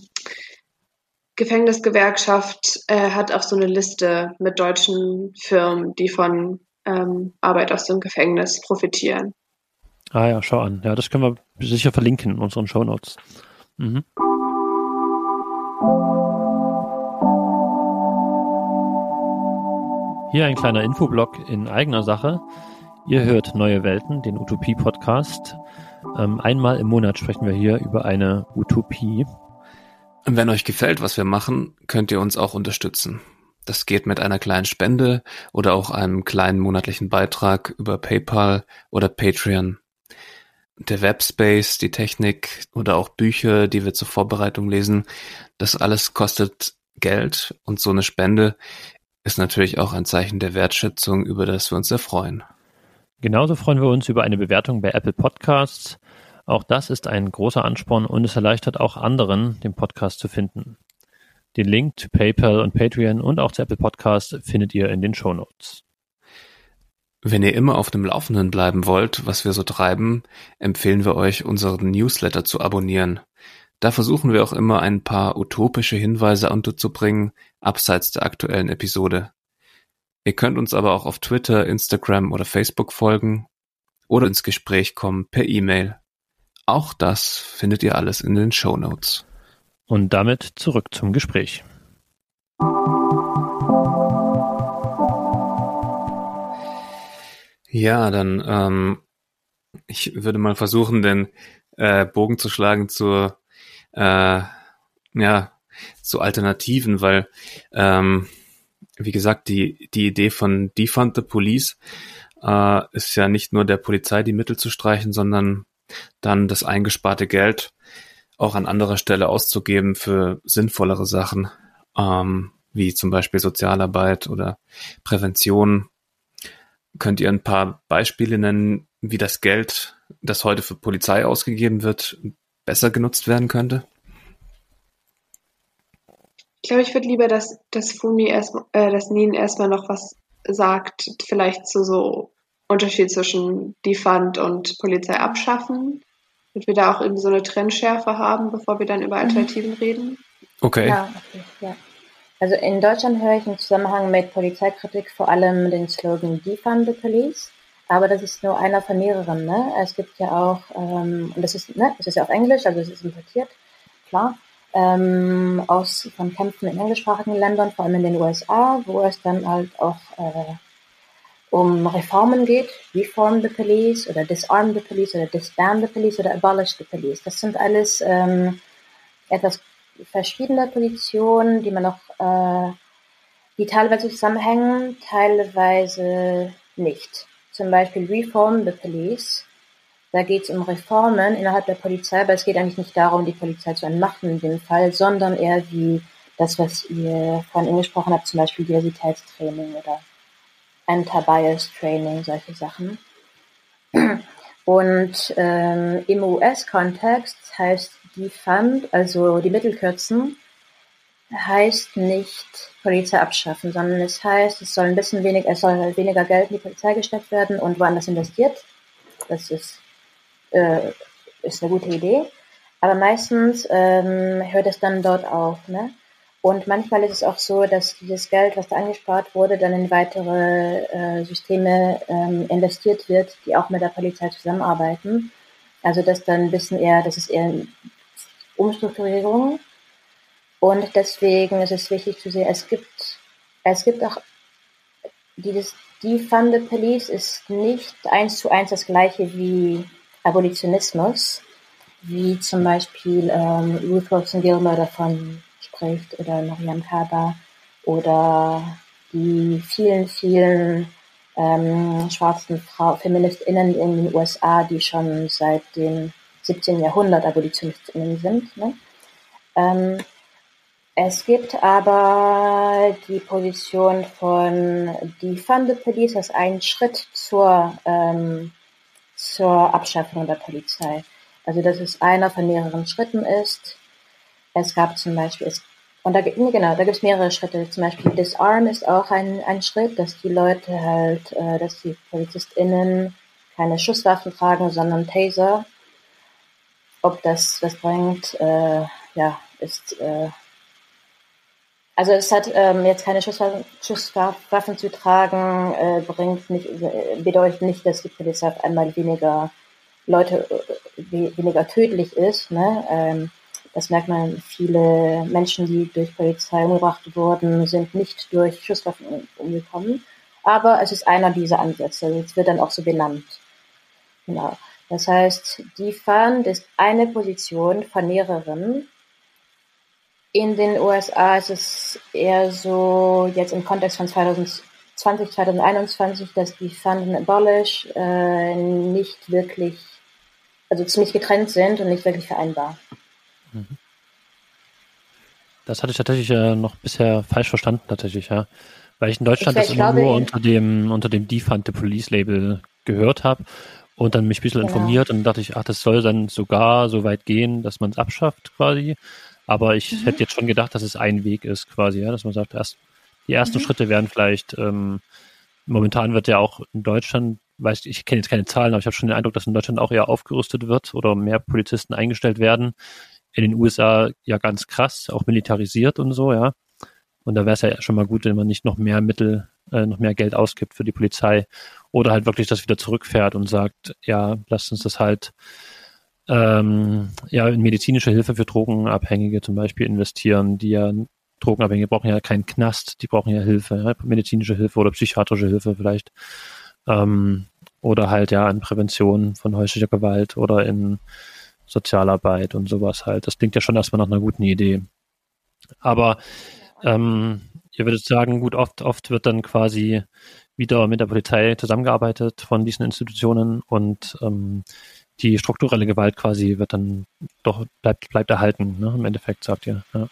Gefängnisgewerkschaft äh, hat auch so eine Liste mit deutschen Firmen, die von ähm, Arbeit aus dem Gefängnis profitieren. Ah ja, schau an. Ja, das können wir sicher verlinken in unseren Shownotes. Mhm. Hier ein kleiner Infoblock in eigener Sache. Ihr hört Neue Welten, den Utopie-Podcast. Ähm, einmal im Monat sprechen wir hier über eine Utopie. Wenn euch gefällt, was wir machen, könnt ihr uns auch unterstützen. Das geht mit einer kleinen Spende oder auch einem kleinen monatlichen Beitrag über PayPal oder Patreon. Der Webspace, die Technik oder auch Bücher, die wir zur Vorbereitung lesen, das alles kostet Geld und so eine Spende ist natürlich auch ein Zeichen der Wertschätzung, über das wir uns sehr freuen. Genauso freuen wir uns über eine Bewertung bei Apple Podcasts. Auch das ist ein großer Ansporn und es erleichtert auch anderen, den Podcast zu finden. Den Link zu PayPal und Patreon und auch zu Apple Podcasts findet ihr in den Show Notes. Wenn ihr immer auf dem Laufenden bleiben wollt, was wir so treiben, empfehlen wir euch, unseren Newsletter zu abonnieren. Da versuchen wir auch immer ein paar utopische Hinweise unterzubringen, abseits der aktuellen Episode. Ihr könnt uns aber auch auf Twitter, Instagram oder Facebook folgen oder ins Gespräch kommen per E-Mail. Auch das findet ihr alles in den Show Notes. Und damit zurück zum Gespräch. Ja, dann ähm, ich würde mal versuchen, den äh, Bogen zu schlagen zur äh, ja, zu Alternativen, weil ähm, wie gesagt, die, die Idee von Defund the Police äh, ist ja nicht nur der Polizei die Mittel zu streichen, sondern dann das eingesparte Geld auch an anderer Stelle auszugeben für sinnvollere Sachen, ähm, wie zum Beispiel Sozialarbeit oder Prävention. Könnt ihr ein paar Beispiele nennen, wie das Geld, das heute für Polizei ausgegeben wird, besser genutzt werden könnte? Ich glaube, ich würde lieber, dass, dass Fumi erst, äh, dass Nin erstmal noch was sagt, vielleicht zu so Unterschied zwischen Defund und Polizei abschaffen. Damit wir da auch irgendwie so eine Trennschärfe haben, bevor wir dann über mhm. Alternativen mhm. reden. Okay. Ja, okay, ja. Also in Deutschland höre ich im Zusammenhang mit Polizeikritik vor allem den Slogan Defund the Police. Aber das ist nur einer von mehreren. Ne? Es gibt ja auch, ähm, und das ist, ne, das ist ja auf Englisch, also es ist importiert, klar, ähm, aus von Kämpfen in englischsprachigen Ländern, vor allem in den USA, wo es dann halt auch äh, um Reformen geht, Reform the Police oder Disarm the Police oder Disband the Police oder Abolish the Police. Das sind alles ähm, etwas verschiedene Positionen, die man noch, äh, die teilweise zusammenhängen, teilweise nicht. Zum Beispiel Reform the Police. Da geht es um Reformen innerhalb der Polizei, aber es geht eigentlich nicht darum, die Polizei zu entmachten in dem Fall, sondern eher wie das, was ihr vorhin angesprochen habt, zum Beispiel Diversitätstraining oder Anti-Bias-Training, solche Sachen. Und ähm, im US-Kontext heißt die Fund, also die Mittelkürzen, heißt nicht Polizei abschaffen, sondern es heißt, es soll ein bisschen weniger, es soll halt weniger Geld in die Polizei gesteckt werden und woanders investiert. Das ist, äh, ist eine gute Idee. Aber meistens ähm, hört es dann dort auf. Ne? Und manchmal ist es auch so, dass dieses Geld, was da angespart wurde, dann in weitere äh, Systeme ähm, investiert wird, die auch mit der Polizei zusammenarbeiten. Also das dann ein bisschen eher, das ist eher Umstrukturierung. Und deswegen ist es wichtig zu sehen, es gibt, es gibt auch dieses Defunded Police ist nicht eins zu eins das gleiche wie Abolitionismus, wie zum Beispiel ähm, Ruth Wilson Gilmer davon spricht oder Mariam Kaba oder die vielen, vielen ähm, schwarzen Frau FeministInnen in den USA, die schon seit dem 17. Jahrhundert AbolitionistInnen sind. Ne? Ähm, es gibt aber die Position von Defunded Police als einen Schritt zur, ähm, zur Abschaffung der Polizei. Also dass es einer von mehreren Schritten ist. Es gab zum Beispiel, es, und da, genau, da gibt es mehrere Schritte. Zum Beispiel Disarm ist auch ein, ein Schritt, dass die Leute halt, äh, dass die PolizistInnen keine Schusswaffen tragen, sondern Taser. Ob das was bringt, äh, ja, ist, äh, also es hat ähm, jetzt keine Schusswaffen, Schusswaffen zu tragen, äh, bringt nicht, bedeutet nicht, dass die Polizei auf einmal weniger Leute, äh, weniger tödlich ist. Ne? Ähm, das merkt man, viele Menschen, die durch Polizei umgebracht wurden, sind nicht durch Schusswaffen umgekommen. Aber es ist einer dieser Ansätze. Es wird dann auch so benannt. Genau. Das heißt, die Fund ist eine Position von mehreren. In den USA ist es eher so, jetzt im Kontext von 2020, 2021, dass die Fund und Abolish äh, nicht wirklich, also ziemlich getrennt sind und nicht wirklich vereinbar. Das hatte ich tatsächlich äh, noch bisher falsch verstanden, tatsächlich, ja. Weil ich in Deutschland ich, das immer nur unter dem, unter dem Defund the Police Label gehört habe und dann mich ein bisschen genau. informiert und dachte ich, ach, das soll dann sogar so weit gehen, dass man es abschafft quasi. Aber ich mhm. hätte jetzt schon gedacht, dass es ein Weg ist quasi, ja, dass man sagt, erst die ersten mhm. Schritte wären vielleicht, ähm, momentan wird ja auch in Deutschland, weiß ich, ich kenne jetzt keine Zahlen, aber ich habe schon den Eindruck, dass in Deutschland auch eher aufgerüstet wird oder mehr Polizisten eingestellt werden in den USA ja ganz krass, auch militarisiert und so, ja. Und da wäre es ja schon mal gut, wenn man nicht noch mehr Mittel, äh, noch mehr Geld ausgibt für die Polizei oder halt wirklich das wieder zurückfährt und sagt, ja, lasst uns das halt ähm, ja in medizinische Hilfe für Drogenabhängige zum Beispiel investieren, die ja Drogenabhängige brauchen ja keinen Knast, die brauchen ja Hilfe, ja, medizinische Hilfe oder psychiatrische Hilfe vielleicht. Ähm, oder halt ja in Prävention von häuslicher Gewalt oder in Sozialarbeit und sowas halt. Das klingt ja schon erstmal nach einer guten Idee. Aber ähm, ihr würdet sagen, gut, oft, oft wird dann quasi wieder mit der Polizei zusammengearbeitet von diesen Institutionen und ähm, die strukturelle Gewalt quasi wird dann doch bleibt, bleibt erhalten, ne? Im Endeffekt sagt ihr. Ja.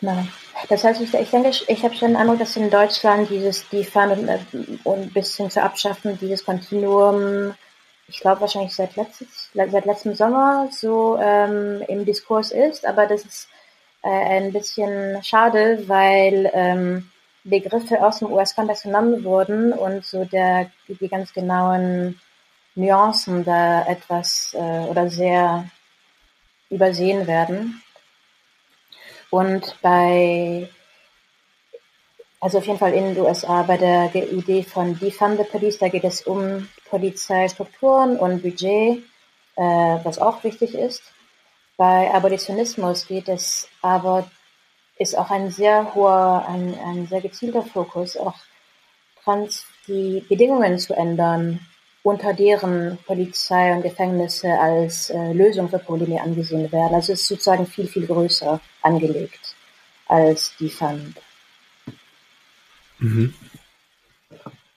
Nein. Das heißt, ich, denke, ich habe schon den Eindruck, dass in Deutschland dieses Defund und, äh, und bis hin zu Abschaffen dieses Kontinuum, ich glaube wahrscheinlich seit, letztes, seit letztem Sommer so ähm, im Diskurs ist, aber das ist äh, ein bisschen schade, weil ähm, Begriffe aus dem US-Kontext genommen wurden und so der, die ganz genauen Nuancen da etwas äh, oder sehr übersehen werden. Und bei, also auf jeden Fall in den USA, bei der Idee von Defund the Police, da geht es um Polizeistrukturen und Budget, äh, was auch wichtig ist. Bei Abolitionismus geht es aber ist auch ein sehr hoher, ein, ein sehr gezielter Fokus, auch trans die Bedingungen zu ändern, unter deren Polizei und Gefängnisse als äh, Lösung für Probleme angesehen werden. Also es ist sozusagen viel, viel größer angelegt als die Fund. Mhm.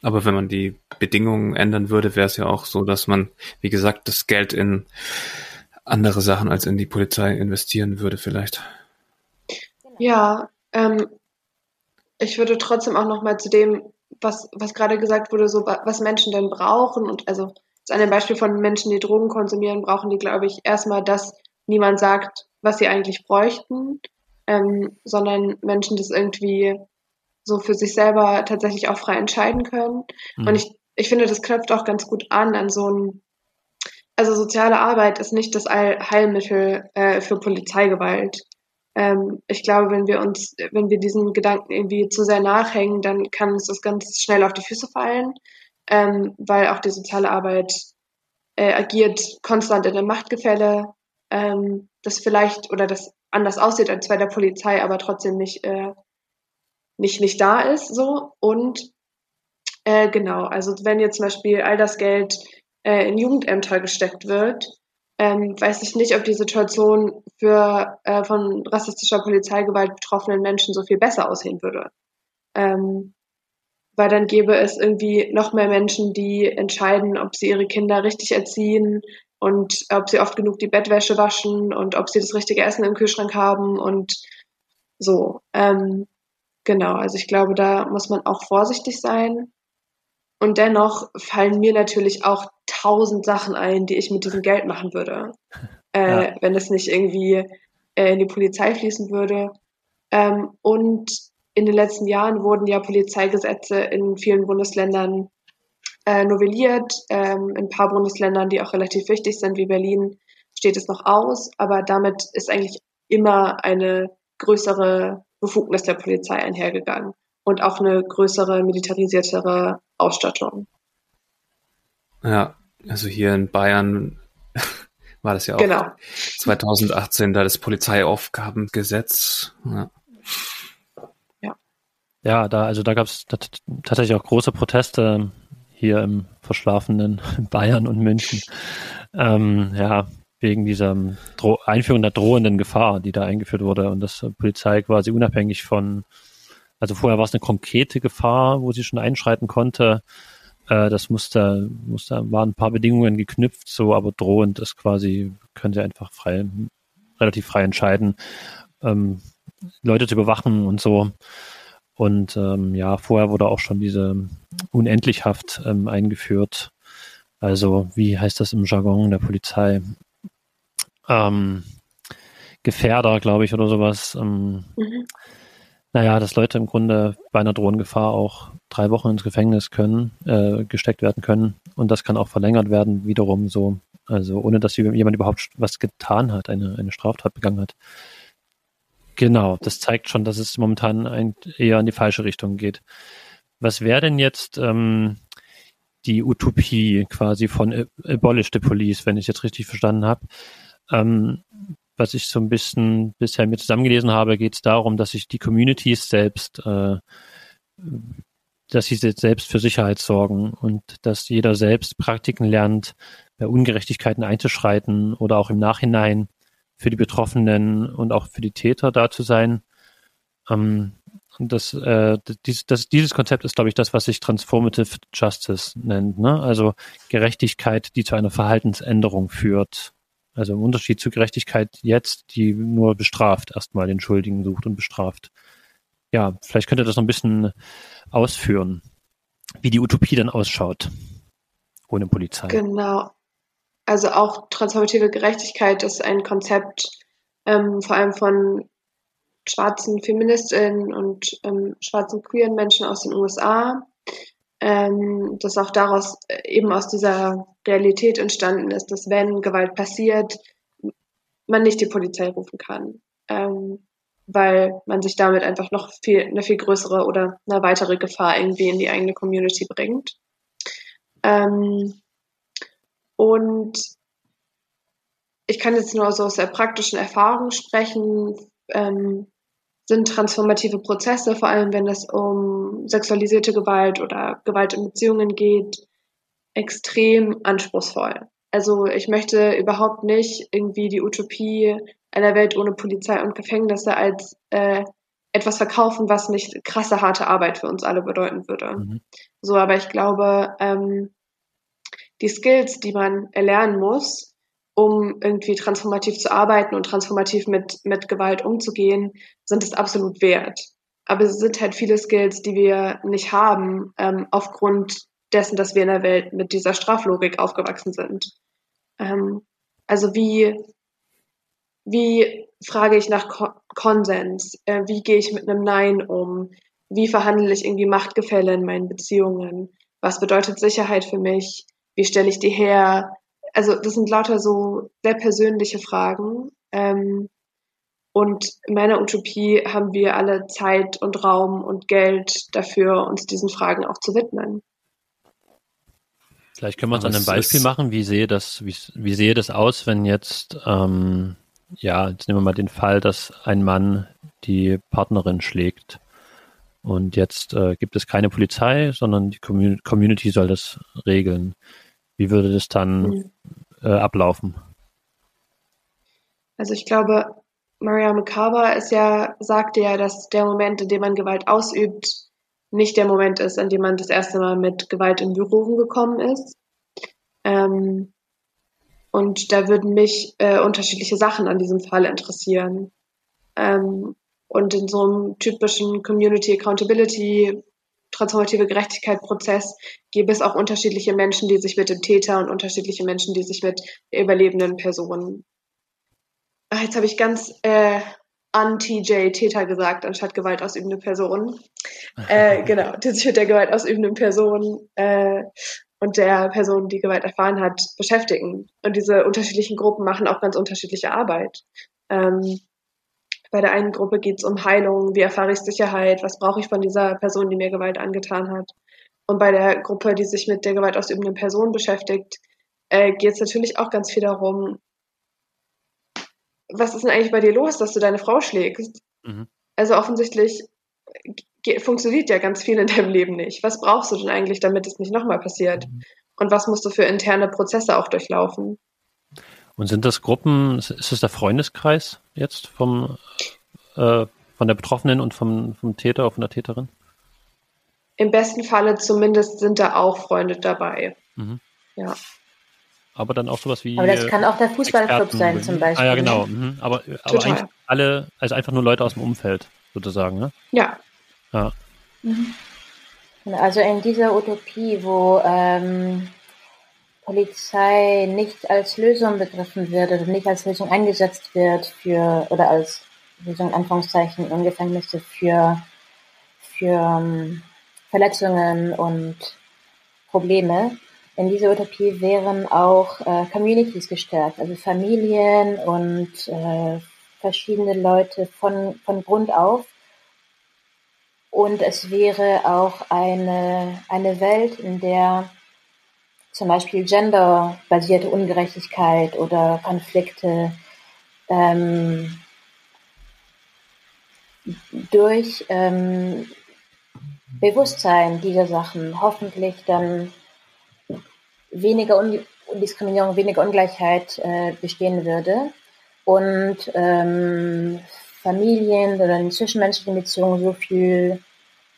Aber wenn man die Bedingungen ändern würde, wäre es ja auch so, dass man, wie gesagt, das Geld in andere Sachen als in die Polizei investieren würde vielleicht. Ja, ähm, ich würde trotzdem auch noch mal zu dem, was, was gerade gesagt wurde, so was Menschen denn brauchen und also zu einem Beispiel von Menschen, die Drogen konsumieren, brauchen die, glaube ich, erstmal, dass niemand sagt, was sie eigentlich bräuchten, ähm, sondern Menschen das irgendwie so für sich selber tatsächlich auch frei entscheiden können. Mhm. Und ich, ich finde, das knöpft auch ganz gut an an so ein, also soziale Arbeit ist nicht das Heilmittel äh, für Polizeigewalt ähm, ich glaube, wenn wir uns, wenn wir diesen Gedanken irgendwie zu sehr nachhängen, dann kann uns das ganz schnell auf die Füße fallen, ähm, weil auch die soziale Arbeit äh, agiert konstant in einem Machtgefälle, ähm, das vielleicht oder das anders aussieht als bei der Polizei, aber trotzdem nicht äh, nicht nicht da ist so und äh, genau, also wenn jetzt zum Beispiel all das Geld äh, in Jugendämter gesteckt wird, ähm, weiß ich nicht, ob die Situation für äh, von rassistischer Polizeigewalt betroffenen Menschen so viel besser aussehen würde. Ähm, weil dann gäbe es irgendwie noch mehr Menschen, die entscheiden, ob sie ihre Kinder richtig erziehen und ob sie oft genug die Bettwäsche waschen und ob sie das richtige Essen im Kühlschrank haben und so. Ähm, genau, also ich glaube, da muss man auch vorsichtig sein. Und dennoch fallen mir natürlich auch tausend Sachen ein, die ich mit diesem Geld machen würde, <laughs> äh, ja. wenn es nicht irgendwie äh, in die Polizei fließen würde. Ähm, und in den letzten Jahren wurden ja Polizeigesetze in vielen Bundesländern äh, novelliert. Ähm, in ein paar Bundesländern, die auch relativ wichtig sind, wie Berlin, steht es noch aus. Aber damit ist eigentlich immer eine größere Befugnis der Polizei einhergegangen und auch eine größere, militarisiertere Ausstattung. Ja, also hier in Bayern <laughs> war das ja auch genau. 2018 da das Polizeiaufgabengesetz. Ja. Ja, ja da, also da gab es tatsächlich auch große Proteste hier im verschlafenen <laughs> Bayern und München. Ähm, ja, wegen dieser Dro Einführung der drohenden Gefahr, die da eingeführt wurde und dass Polizei quasi unabhängig von, also vorher war es eine konkrete Gefahr, wo sie schon einschreiten konnte, äh, das musste, musste, waren ein paar Bedingungen geknüpft, so, aber drohend ist quasi, können sie einfach frei, relativ frei entscheiden, ähm, Leute zu überwachen und so. Und ähm, ja, vorher wurde auch schon diese Unendlichhaft ähm, eingeführt. Also, wie heißt das im Jargon der Polizei? Ähm, Gefährder, glaube ich, oder sowas. Ähm, mhm. Naja, dass Leute im Grunde bei einer Drohnengefahr auch drei Wochen ins Gefängnis können, äh, gesteckt werden können. Und das kann auch verlängert werden, wiederum so. Also ohne dass jemand überhaupt was getan hat, eine, eine Straftat begangen hat. Genau, das zeigt schon, dass es momentan ein, eher in die falsche Richtung geht. Was wäre denn jetzt ähm, die Utopie quasi von Abolish the Police, wenn ich jetzt richtig verstanden habe? Ähm, was ich so ein bisschen bisher mir zusammengelesen habe, geht es darum, dass sich die Communities selbst, äh, dass sie selbst für Sicherheit sorgen und dass jeder selbst Praktiken lernt, bei Ungerechtigkeiten einzuschreiten oder auch im Nachhinein für die Betroffenen und auch für die Täter da zu sein. Ähm, das, äh, dies, das, dieses Konzept ist, glaube ich, das, was sich Transformative Justice nennt. Ne? Also Gerechtigkeit, die zu einer Verhaltensänderung führt. Also im Unterschied zur Gerechtigkeit jetzt, die nur bestraft, erstmal den Schuldigen sucht und bestraft. ja, vielleicht könnt ihr das noch ein bisschen ausführen, wie die Utopie dann ausschaut, ohne Polizei. Genau. Also auch transformative Gerechtigkeit ist ein Konzept, ähm, vor allem von schwarzen Feministinnen und ähm, schwarzen queeren Menschen aus den USA, ähm, dass auch daraus äh, eben aus dieser Realität entstanden ist, dass wenn Gewalt passiert, man nicht die Polizei rufen kann, ähm, weil man sich damit einfach noch viel, eine viel größere oder eine weitere Gefahr irgendwie in die eigene Community bringt. Ähm, und ich kann jetzt nur so aus der praktischen Erfahrung sprechen, ähm, sind transformative Prozesse, vor allem wenn es um sexualisierte Gewalt oder Gewalt in Beziehungen geht, extrem anspruchsvoll. Also ich möchte überhaupt nicht irgendwie die Utopie einer Welt ohne Polizei und Gefängnisse als äh, etwas verkaufen, was nicht krasse, harte Arbeit für uns alle bedeuten würde. Mhm. So, aber ich glaube, ähm, die Skills, die man erlernen muss, um irgendwie transformativ zu arbeiten und transformativ mit, mit Gewalt umzugehen, sind es absolut wert. Aber es sind halt viele Skills, die wir nicht haben, ähm, aufgrund dessen, dass wir in der Welt mit dieser Straflogik aufgewachsen sind. Ähm, also wie, wie frage ich nach Ko Konsens? Äh, wie gehe ich mit einem Nein um? Wie verhandle ich irgendwie Machtgefälle in meinen Beziehungen? Was bedeutet Sicherheit für mich? Wie stelle ich die her? Also das sind lauter so sehr persönliche Fragen. Ähm, und in meiner Utopie haben wir alle Zeit und Raum und Geld dafür, uns diesen Fragen auch zu widmen. Vielleicht können wir uns an einem Beispiel machen, wie sehe das, wie, wie sehe das aus, wenn jetzt, ähm, ja, jetzt nehmen wir mal den Fall, dass ein Mann die Partnerin schlägt. Und jetzt äh, gibt es keine Polizei, sondern die Community soll das regeln. Wie würde das dann äh, ablaufen? Also ich glaube, Maria McCarver ist ja, sagte ja, dass der Moment, in dem man Gewalt ausübt, nicht der Moment ist, an dem man das erste Mal mit Gewalt in Berührung gekommen ist. Ähm, und da würden mich äh, unterschiedliche Sachen an diesem Fall interessieren. Ähm, und in so einem typischen Community Accountability transformative Gerechtigkeit-Prozess gäbe es auch unterschiedliche Menschen, die sich mit dem Täter und unterschiedliche Menschen, die sich mit überlebenden Personen. Ach, jetzt habe ich ganz äh, anti-J Täter gesagt, anstatt gewaltausübende Person. <laughs> Äh, genau, die sich mit der gewaltausübenden Person äh, und der Person, die Gewalt erfahren hat, beschäftigen. Und diese unterschiedlichen Gruppen machen auch ganz unterschiedliche Arbeit. Ähm, bei der einen Gruppe geht es um Heilung, wie erfahre ich Sicherheit, was brauche ich von dieser Person, die mir Gewalt angetan hat. Und bei der Gruppe, die sich mit der Gewalt ausübenden Person beschäftigt, äh, geht es natürlich auch ganz viel darum, was ist denn eigentlich bei dir los, dass du deine Frau schlägst? Mhm. Also offensichtlich funktioniert ja ganz viel in deinem Leben nicht. Was brauchst du denn eigentlich, damit es nicht nochmal passiert? Mhm. Und was musst du für interne Prozesse auch durchlaufen? Und sind das Gruppen, ist es der Freundeskreis jetzt vom, äh, von der Betroffenen und vom, vom Täter oder von der Täterin? Im besten Falle zumindest sind da auch Freunde dabei. Mhm. Ja. Aber dann auch sowas wie. Aber das kann auch der Fußballclub sein, zum Beispiel. Ah ja, genau. Mhm. Aber, aber eigentlich alle, also einfach nur Leute aus dem Umfeld, sozusagen, ne? Ja. Ja. Mhm. Also in dieser Utopie, wo ähm, Polizei nicht als Lösung begriffen wird oder nicht als Lösung eingesetzt wird für oder als Lösung Anführungszeichen und Gefängnisse für für ähm, Verletzungen und Probleme. In dieser Utopie wären auch äh, Communities gestärkt, also Familien und äh, verschiedene Leute von, von Grund auf. Und es wäre auch eine, eine Welt, in der zum Beispiel genderbasierte Ungerechtigkeit oder Konflikte ähm, durch ähm, Bewusstsein dieser Sachen. Hoffentlich dann weniger Un Diskriminierung, weniger Ungleichheit äh, bestehen würde. Und ähm, Familien oder in zwischenmenschlichen Beziehungen so viel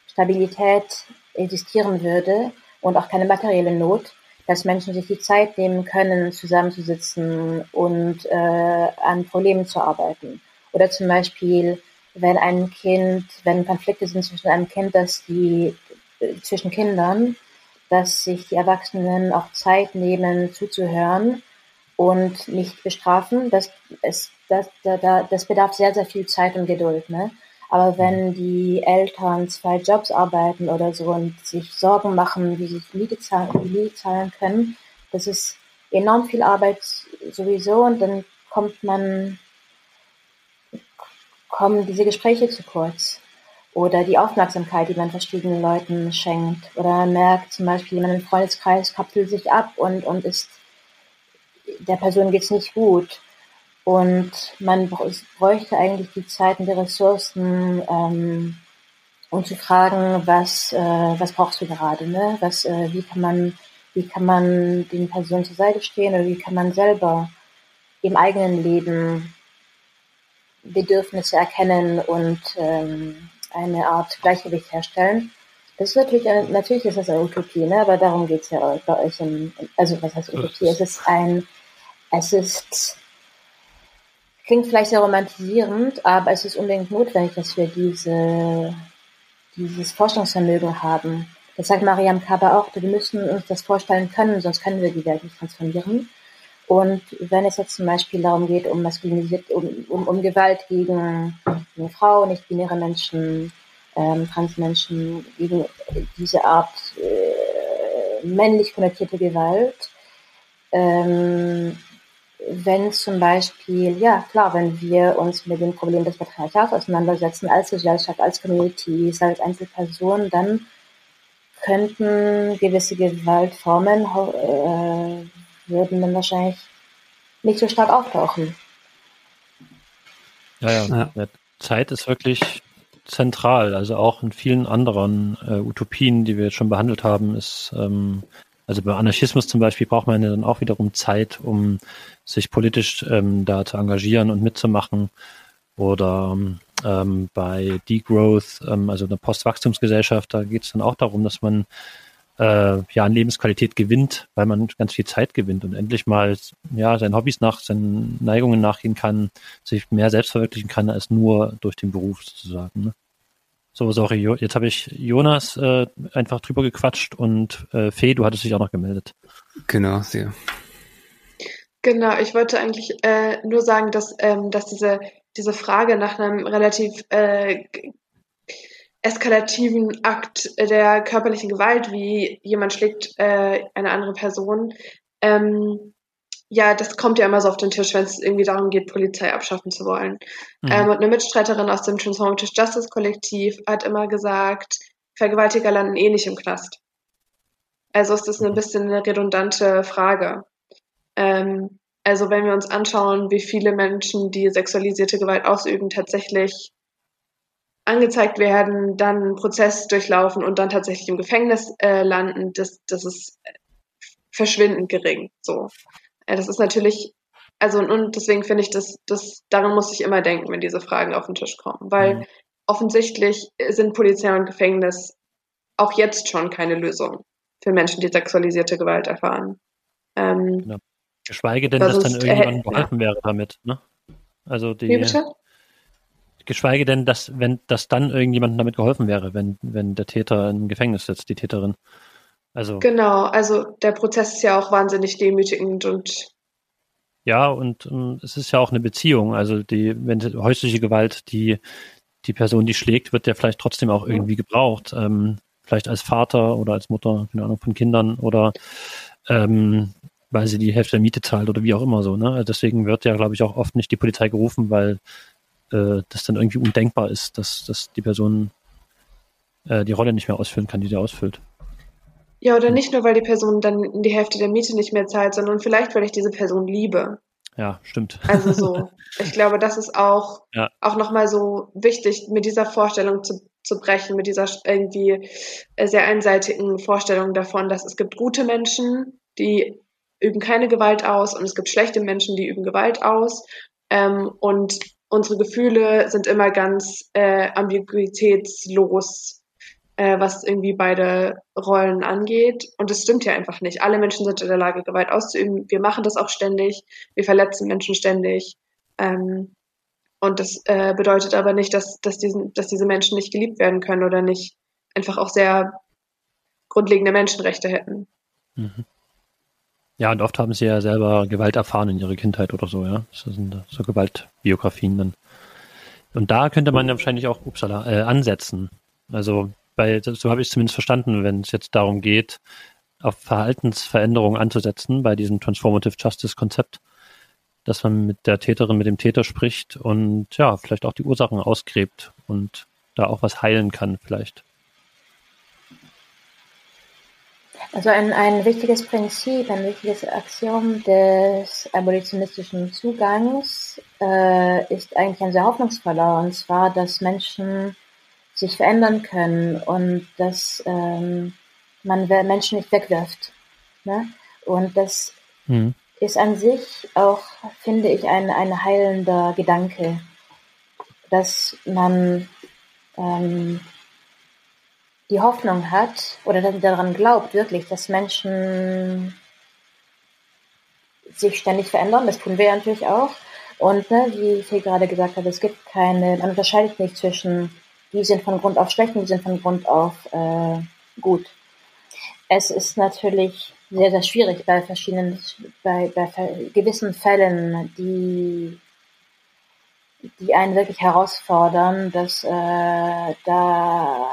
Stabilität existieren würde und auch keine materielle Not, dass Menschen sich die Zeit nehmen können, zusammenzusitzen und äh, an Problemen zu arbeiten. Oder zum Beispiel, wenn ein Kind, wenn Konflikte sind zwischen einem Kind, dass die zwischen Kindern, dass sich die Erwachsenen auch Zeit nehmen, zuzuhören und nicht bestrafen. Das, ist, das, das, das bedarf sehr, sehr viel Zeit und Geduld. Ne? Aber wenn die Eltern zwei Jobs arbeiten oder so und sich Sorgen machen, wie sie Miete zahlen, die Miete zahlen können, das ist enorm viel Arbeit sowieso und dann kommt man, kommen diese Gespräche zu kurz oder die Aufmerksamkeit, die man verschiedenen Leuten schenkt. Oder man merkt zum Beispiel, jemand im Freundeskreis kapselt sich ab und, und ist, der Person geht's nicht gut. Und man bräuchte eigentlich die Zeit und die Ressourcen, ähm, um zu fragen, was, äh, was brauchst du gerade, ne? Was, äh, wie kann man, wie kann man den Personen zur Seite stehen oder wie kann man selber im eigenen Leben Bedürfnisse erkennen und ähm, eine Art Gleichgewicht herstellen. Das ist natürlich, eine, natürlich ist das eine Utopie, ne? aber darum geht es ja bei euch im, also was heißt Utopie? Es ist ein, es ist, klingt vielleicht sehr romantisierend, aber es ist unbedingt notwendig, dass wir diese, dieses Forschungsvermögen haben. Das sagt Mariam Kaba auch, wir müssen uns das vorstellen können, sonst können wir die Welt nicht transformieren. Und wenn es jetzt zum Beispiel darum geht, um um, um, um Gewalt gegen, gegen Frauen, nicht-binäre Menschen, ähm, Transmenschen, gegen diese Art äh, männlich konnotierte Gewalt, ähm, wenn zum Beispiel, ja klar, wenn wir uns mit dem Problem des Patriarchats auseinandersetzen, als Gesellschaft, als Community, als Einzelperson, dann könnten gewisse Gewaltformen äh, würden dann wahrscheinlich nicht so stark auftauchen. Ja, ja. ja. Zeit ist wirklich zentral. Also auch in vielen anderen äh, Utopien, die wir jetzt schon behandelt haben, ist, ähm, also bei Anarchismus zum Beispiel braucht man ja dann auch wiederum Zeit, um sich politisch ähm, da zu engagieren und mitzumachen. Oder ähm, bei Degrowth, ähm, also eine Postwachstumsgesellschaft, da geht es dann auch darum, dass man äh, ja an Lebensqualität gewinnt, weil man ganz viel Zeit gewinnt und endlich mal ja seinen Hobbys nach, seinen Neigungen nachgehen kann, sich mehr selbst verwirklichen kann als nur durch den Beruf sozusagen. Ne? So, sorry, jetzt habe ich Jonas äh, einfach drüber gequatscht und äh, Fee, du hattest dich auch noch gemeldet. Genau, sehr. Genau, ich wollte eigentlich äh, nur sagen, dass, ähm, dass diese, diese Frage nach einem relativ äh, eskalativen Akt der körperlichen Gewalt, wie jemand schlägt äh, eine andere Person, ähm, ja, das kommt ja immer so auf den Tisch, wenn es irgendwie darum geht, Polizei abschaffen zu wollen. Mhm. Ähm, und eine Mitstreiterin aus dem Transformative Justice Kollektiv hat immer gesagt, Vergewaltiger landen eh nicht im Knast. Also ist das ein bisschen eine redundante Frage. Ähm, also wenn wir uns anschauen, wie viele Menschen, die sexualisierte Gewalt ausüben, tatsächlich angezeigt werden, dann einen Prozess durchlaufen und dann tatsächlich im Gefängnis äh, landen, das, das ist verschwindend gering. So, das ist natürlich, also und deswegen finde ich, dass das daran muss ich immer denken, wenn diese Fragen auf den Tisch kommen, weil mhm. offensichtlich sind Polizei und Gefängnis auch jetzt schon keine Lösung für Menschen, die sexualisierte Gewalt erfahren. Ähm, genau. Geschweige denn, dass dann irgendjemand geholfen wäre damit. Ne? Also die, Wie bitte? Geschweige denn, dass, wenn, dass dann irgendjemandem damit geholfen wäre, wenn, wenn der Täter im Gefängnis sitzt, die Täterin. Also. Genau, also der Prozess ist ja auch wahnsinnig demütigend und ja, und um, ähm, es ist ja auch eine Beziehung. Also die, wenn häusliche Gewalt, die, die Person, die schlägt, wird ja vielleicht trotzdem auch irgendwie gebraucht. Ähm, vielleicht als Vater oder als Mutter, keine Ahnung, von Kindern oder ähm, weil sie die Hälfte der Miete zahlt oder wie auch immer so. Ne? Also deswegen wird ja, glaube ich, auch oft nicht die Polizei gerufen, weil äh, das dann irgendwie undenkbar ist, dass, dass die Person äh, die Rolle nicht mehr ausfüllen kann, die sie ausfüllt. Ja, oder nicht nur, weil die Person dann die Hälfte der Miete nicht mehr zahlt, sondern vielleicht, weil ich diese Person liebe. Ja, stimmt. Also so. <laughs> Ich glaube, das ist auch, ja. auch nochmal so wichtig, mit dieser Vorstellung zu, zu brechen, mit dieser irgendwie äh, sehr einseitigen Vorstellung davon, dass es gibt gute Menschen, die üben keine Gewalt aus und es gibt schlechte Menschen, die üben Gewalt aus. Ähm, und unsere Gefühle sind immer ganz äh, ambiguitätslos, äh, was irgendwie beide Rollen angeht. Und das stimmt ja einfach nicht. Alle Menschen sind in der Lage, Gewalt auszuüben. Wir machen das auch ständig. Wir verletzen Menschen ständig. Ähm, Und das äh, bedeutet aber nicht, dass, dass, diesen, dass diese Menschen nicht geliebt werden können oder nicht einfach auch sehr grundlegende Menschenrechte hätten. Mhm. Ja, und oft haben sie ja selber Gewalt erfahren in ihrer Kindheit oder so, ja. Das sind so Gewaltbiografien dann. Und da könnte man ja wahrscheinlich auch upsala, äh, ansetzen. Also bei, so habe ich es zumindest verstanden, wenn es jetzt darum geht, auf Verhaltensveränderungen anzusetzen bei diesem Transformative Justice Konzept, dass man mit der Täterin, mit dem Täter spricht und ja, vielleicht auch die Ursachen ausgräbt und da auch was heilen kann vielleicht. Also ein, ein wichtiges Prinzip, ein wichtiges Axiom des abolitionistischen Zugangs äh, ist eigentlich ein sehr hoffnungsvoller, und zwar, dass Menschen sich verändern können und dass ähm, man Menschen nicht wegwirft. Ne? Und das mhm. ist an sich auch, finde ich, ein, ein heilender Gedanke, dass man ähm, die Hoffnung hat oder daran glaubt wirklich, dass Menschen sich ständig verändern. Das tun wir ja natürlich auch. Und ne, wie ich gerade gesagt habe, es gibt keine, man unterscheidet nicht zwischen, die sind von Grund auf schlecht und die sind von Grund auf äh, gut. Es ist natürlich sehr, sehr schwierig bei verschiedenen, bei, bei gewissen Fällen, die, die einen wirklich herausfordern, dass äh, da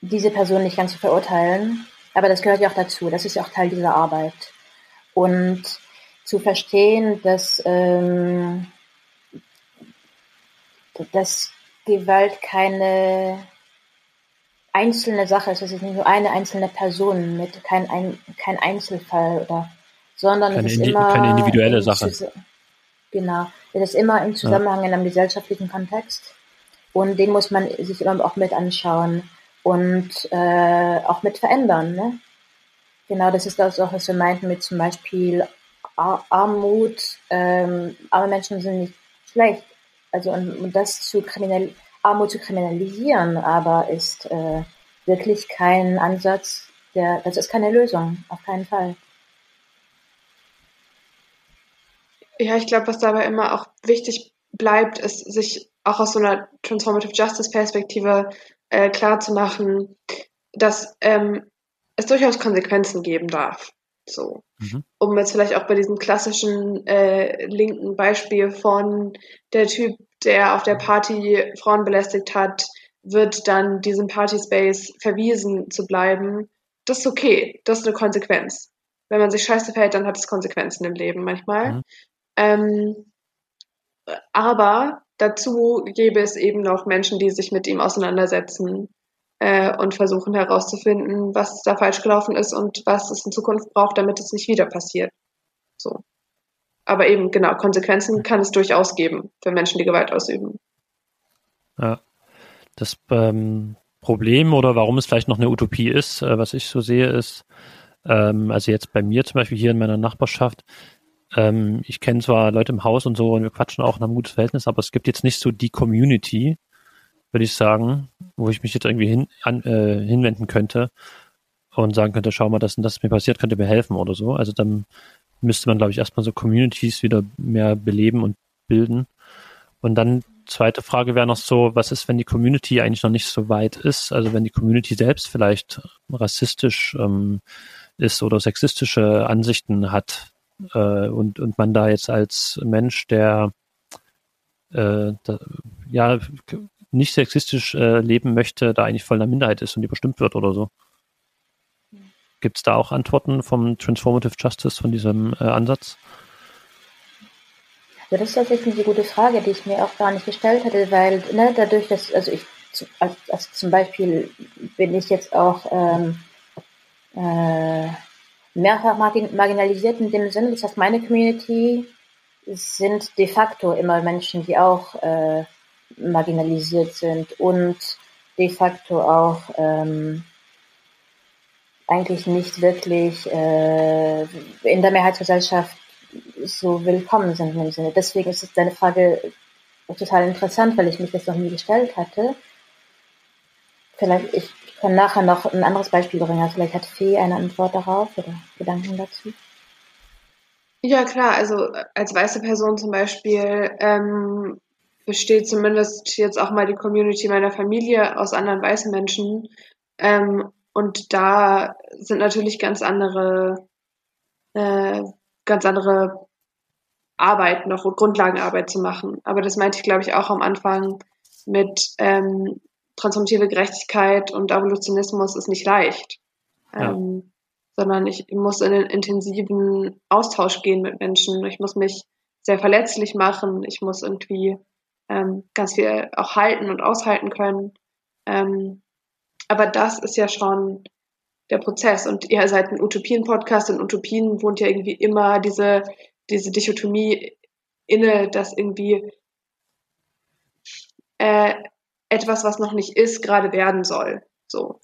diese Person nicht ganz zu verurteilen. Aber das gehört ja auch dazu. Das ist ja auch Teil dieser Arbeit. Und zu verstehen, dass, ähm, dass Gewalt keine einzelne Sache ist. Es ist nicht nur eine einzelne Person mit kein, ein, kein Einzelfall oder, sondern keine es ist immer keine individuelle Sache. Genau. Es ist immer im Zusammenhang ja. in einem gesellschaftlichen Kontext. Und den muss man sich immer auch mit anschauen und äh, auch mit verändern. Ne? Genau, das ist das auch, was wir meinten mit zum Beispiel Ar Armut. Ähm, arme Menschen sind nicht schlecht. Also und, das zu kriminal Armut zu kriminalisieren, aber ist äh, wirklich kein Ansatz, der, das ist keine Lösung, auf keinen Fall. Ja, ich glaube, was dabei immer auch wichtig bleibt, ist, sich auch aus so einer Transformative Justice Perspektive äh, klar zu machen, dass ähm, es durchaus Konsequenzen geben darf. So. Mhm. Um jetzt vielleicht auch bei diesem klassischen äh, linken Beispiel von der Typ, der auf der Party Frauen belästigt hat, wird dann diesem Partyspace verwiesen zu bleiben. Das ist okay. Das ist eine Konsequenz. Wenn man sich scheiße verhält, dann hat es Konsequenzen im Leben manchmal. Mhm. Ähm, aber dazu gäbe es eben noch Menschen, die sich mit ihm auseinandersetzen äh, und versuchen herauszufinden, was da falsch gelaufen ist und was es in Zukunft braucht, damit es nicht wieder passiert. So. Aber eben, genau, Konsequenzen kann es durchaus geben für Menschen, die Gewalt ausüben. Ja. Das ähm, Problem oder warum es vielleicht noch eine Utopie ist, äh, was ich so sehe, ist, ähm, also jetzt bei mir zum Beispiel hier in meiner Nachbarschaft, ähm, ich kenne zwar Leute im Haus und so und wir quatschen auch in einem gutes Verhältnis, aber es gibt jetzt nicht so die Community, würde ich sagen, wo ich mich jetzt irgendwie hin, an, äh, hinwenden könnte und sagen könnte, schau mal, das und das mir passiert, könnte mir helfen oder so. Also dann müsste man, glaube ich, erstmal so Communities wieder mehr beleben und bilden. Und dann zweite Frage wäre noch so, was ist, wenn die Community eigentlich noch nicht so weit ist? Also wenn die Community selbst vielleicht rassistisch ähm, ist oder sexistische Ansichten hat, äh, und, und man da jetzt als Mensch, der äh, da, ja nicht sexistisch äh, leben möchte, da eigentlich voll in der Minderheit ist und überstimmt wird oder so. Gibt es da auch Antworten vom Transformative Justice, von diesem äh, Ansatz? Ja, das ist tatsächlich eine gute Frage, die ich mir auch gar nicht gestellt hätte, weil ne, dadurch, dass, also ich, als, als zum Beispiel bin ich jetzt auch ähm, äh, mehrfach marginalisiert in dem Sinne. Das heißt, meine Community sind de facto immer Menschen, die auch äh, marginalisiert sind und de facto auch ähm, eigentlich nicht wirklich äh, in der Mehrheitsgesellschaft so willkommen sind in dem Sinne. Deswegen ist deine Frage total interessant, weil ich mich das noch nie gestellt hatte. Vielleicht, ich kann nachher noch ein anderes Beispiel bringen. Vielleicht hat Fee eine Antwort darauf oder Gedanken dazu. Ja, klar, also als weiße Person zum Beispiel ähm, besteht zumindest jetzt auch mal die Community meiner Familie aus anderen weißen Menschen. Ähm, und da sind natürlich ganz andere, äh, ganz andere Arbeit noch, Grundlagenarbeit zu machen. Aber das meinte ich, glaube ich, auch am Anfang mit ähm, transformative Gerechtigkeit und Evolutionismus ist nicht leicht. Ja. Ähm, sondern ich muss in den intensiven Austausch gehen mit Menschen. Ich muss mich sehr verletzlich machen. Ich muss irgendwie ähm, ganz viel auch halten und aushalten können. Ähm, aber das ist ja schon der Prozess. Und ihr seid ein Utopien-Podcast. In Utopien wohnt ja irgendwie immer diese, diese Dichotomie inne, dass irgendwie äh, etwas, was noch nicht ist, gerade werden soll. So.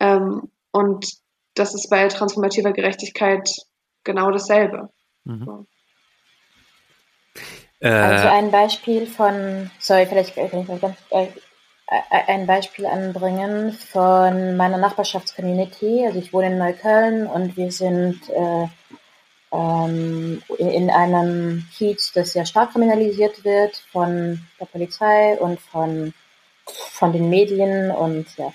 Ähm, und das ist bei transformativer Gerechtigkeit genau dasselbe. Mhm. So. Äh, also ein Beispiel von, sorry, vielleicht kann ich mal ganz, äh, äh, ein Beispiel anbringen von meiner Nachbarschaftscommunity. Also ich wohne in Neukölln und wir sind äh, ähm, in einem Kiez, das sehr stark kriminalisiert wird von der Polizei und von, von den Medien und ja.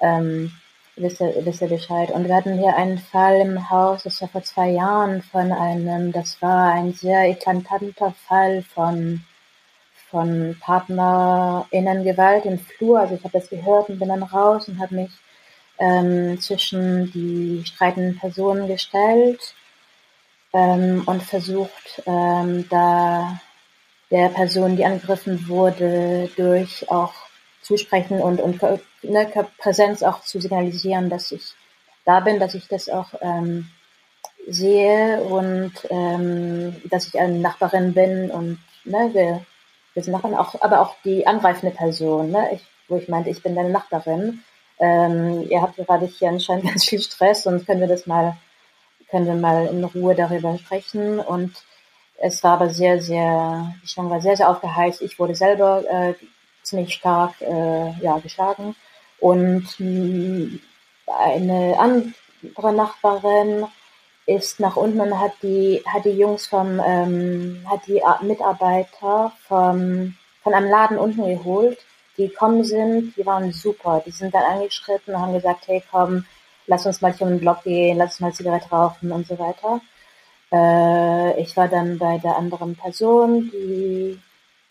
Ähm, wisst ihr, wisst ihr Bescheid. Und wir hatten hier einen Fall im Haus, das war vor zwei Jahren von einem, das war ein sehr eklatanter Fall von, von PartnerInnengewalt im Flur. Also ich habe das gehört und bin dann raus und habe mich ähm, zwischen die streitenden Personen gestellt ähm, und versucht, ähm, da der Person, die angegriffen wurde, durch auch zusprechen und, und ne, Präsenz auch zu signalisieren, dass ich da bin, dass ich das auch ähm, sehe und ähm, dass ich eine Nachbarin bin und ne, wir, wir sind Nachbarn, auch, aber auch die angreifende Person, ne, ich, wo ich meinte, ich bin deine Nachbarin. Ähm, ihr habt gerade hier anscheinend <laughs> ganz viel Stress und können wir das mal, können wir mal in Ruhe darüber sprechen und es war aber sehr, sehr, die Stimmung war sehr, sehr aufgeheizt. Ich wurde selber äh, ziemlich stark äh, ja, geschlagen. Und mh, eine andere Nachbarin ist nach unten und hat die, hat die Jungs vom, ähm, hat die Mitarbeiter vom, von einem Laden unten geholt, die gekommen sind, die waren super. Die sind dann angeschritten und haben gesagt, hey komm, lass uns mal hier um den Block gehen, lass uns mal Zigarette rauchen und so weiter. Äh, ich war dann bei der anderen Person, die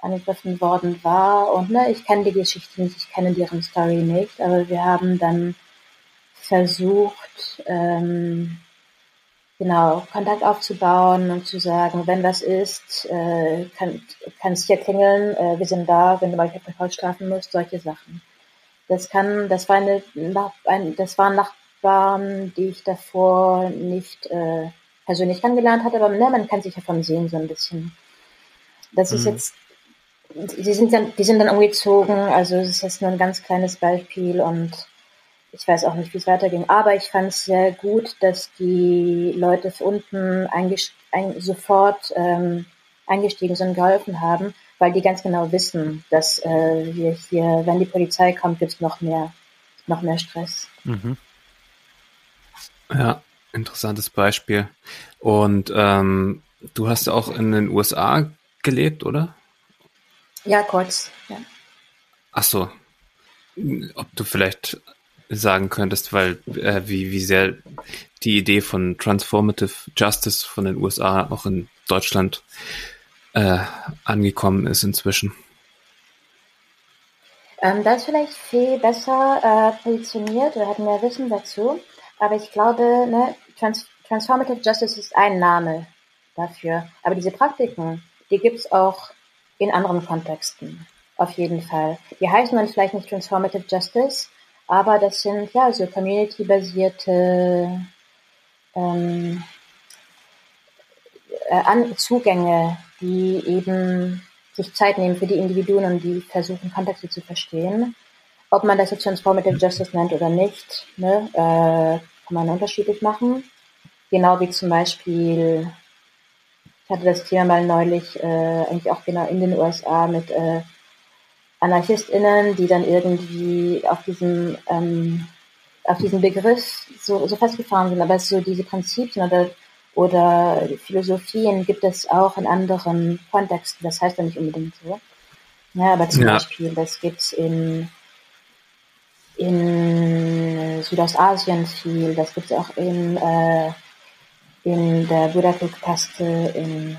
angegriffen worden war. Und ne, ich kenne die Geschichte nicht, ich kenne deren Story nicht, aber wir haben dann versucht, ähm, genau, Kontakt aufzubauen und zu sagen, wenn was ist, äh, kann, kannst hier klingeln, äh, wir sind da, wenn du mal auf Haus schlafen musst, solche Sachen. Das kann, das war eine, ein, das waren Nachbarn, die ich davor nicht äh, persönlich kennengelernt hatte, aber ne, man kann sich ja vom Sehen so ein bisschen. Das mhm. ist jetzt die sind dann, die sind dann umgezogen, also es ist jetzt nur ein ganz kleines Beispiel und ich weiß auch nicht, wie es weiterging. Aber ich fand es sehr gut, dass die Leute unten ein, sofort ähm, eingestiegen sind und geholfen haben, weil die ganz genau wissen, dass äh, wir hier, wenn die Polizei kommt, gibt es noch mehr, noch mehr Stress. Mhm. Ja, interessantes Beispiel. Und ähm, du hast auch in den USA gelebt, oder? Ja, kurz. Ja. Ach so. Ob du vielleicht sagen könntest, weil äh, wie, wie sehr die Idee von Transformative Justice von den USA auch in Deutschland äh, angekommen ist inzwischen. Ähm, das ist vielleicht viel besser äh, positioniert, wir hatten mehr Wissen dazu, aber ich glaube, ne, Trans Transformative Justice ist ein Name dafür, aber diese Praktiken, die gibt es auch in anderen Kontexten. Auf jeden Fall. Die heißen dann vielleicht nicht Transformative Justice, aber das sind ja so community-basierte ähm, äh, Zugänge, die eben sich Zeit nehmen für die Individuen und die versuchen, Kontexte zu verstehen. Ob man das jetzt Transformative Justice nennt oder nicht, ne, äh, kann man unterschiedlich machen. Genau wie zum Beispiel hatte das Thema mal neulich äh, eigentlich auch genau in den USA mit äh, AnarchistInnen, die dann irgendwie auf diesem ähm, auf diesen Begriff so, so festgefahren sind, aber es so diese Prinzipien oder oder Philosophien gibt es auch in anderen Kontexten. Das heißt ja nicht unbedingt so. Ja, aber zum ja. Beispiel, das gibt's in, in Südostasien viel, das gibt's auch in, äh, in der Budapest-Kaste in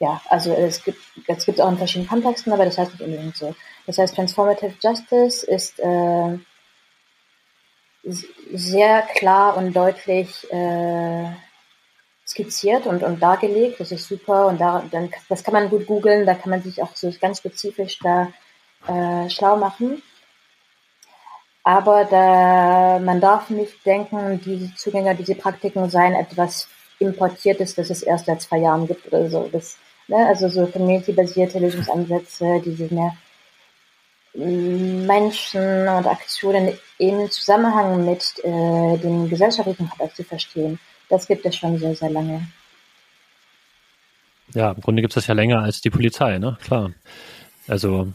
ja, also es gibt es gibt auch in verschiedenen Kontexten, aber das heißt nicht unbedingt so. Das heißt, Transformative Justice ist äh, sehr klar und deutlich äh, skizziert und, und dargelegt. Das ist super und da, dann, das kann man gut googeln, da kann man sich auch so ganz spezifisch da äh, schlau machen. Aber da, man darf nicht denken, diese Zugänge, diese Praktiken seien etwas Importiertes, das es erst seit zwei Jahren gibt oder so. Das, ne, also so community-basierte Lösungsansätze, diese mehr Menschen und Aktionen im Zusammenhang mit äh, dem gesellschaftlichen Kontext zu verstehen, das gibt es schon sehr, sehr lange. Ja, im Grunde gibt es das ja länger als die Polizei, ne? Klar. Also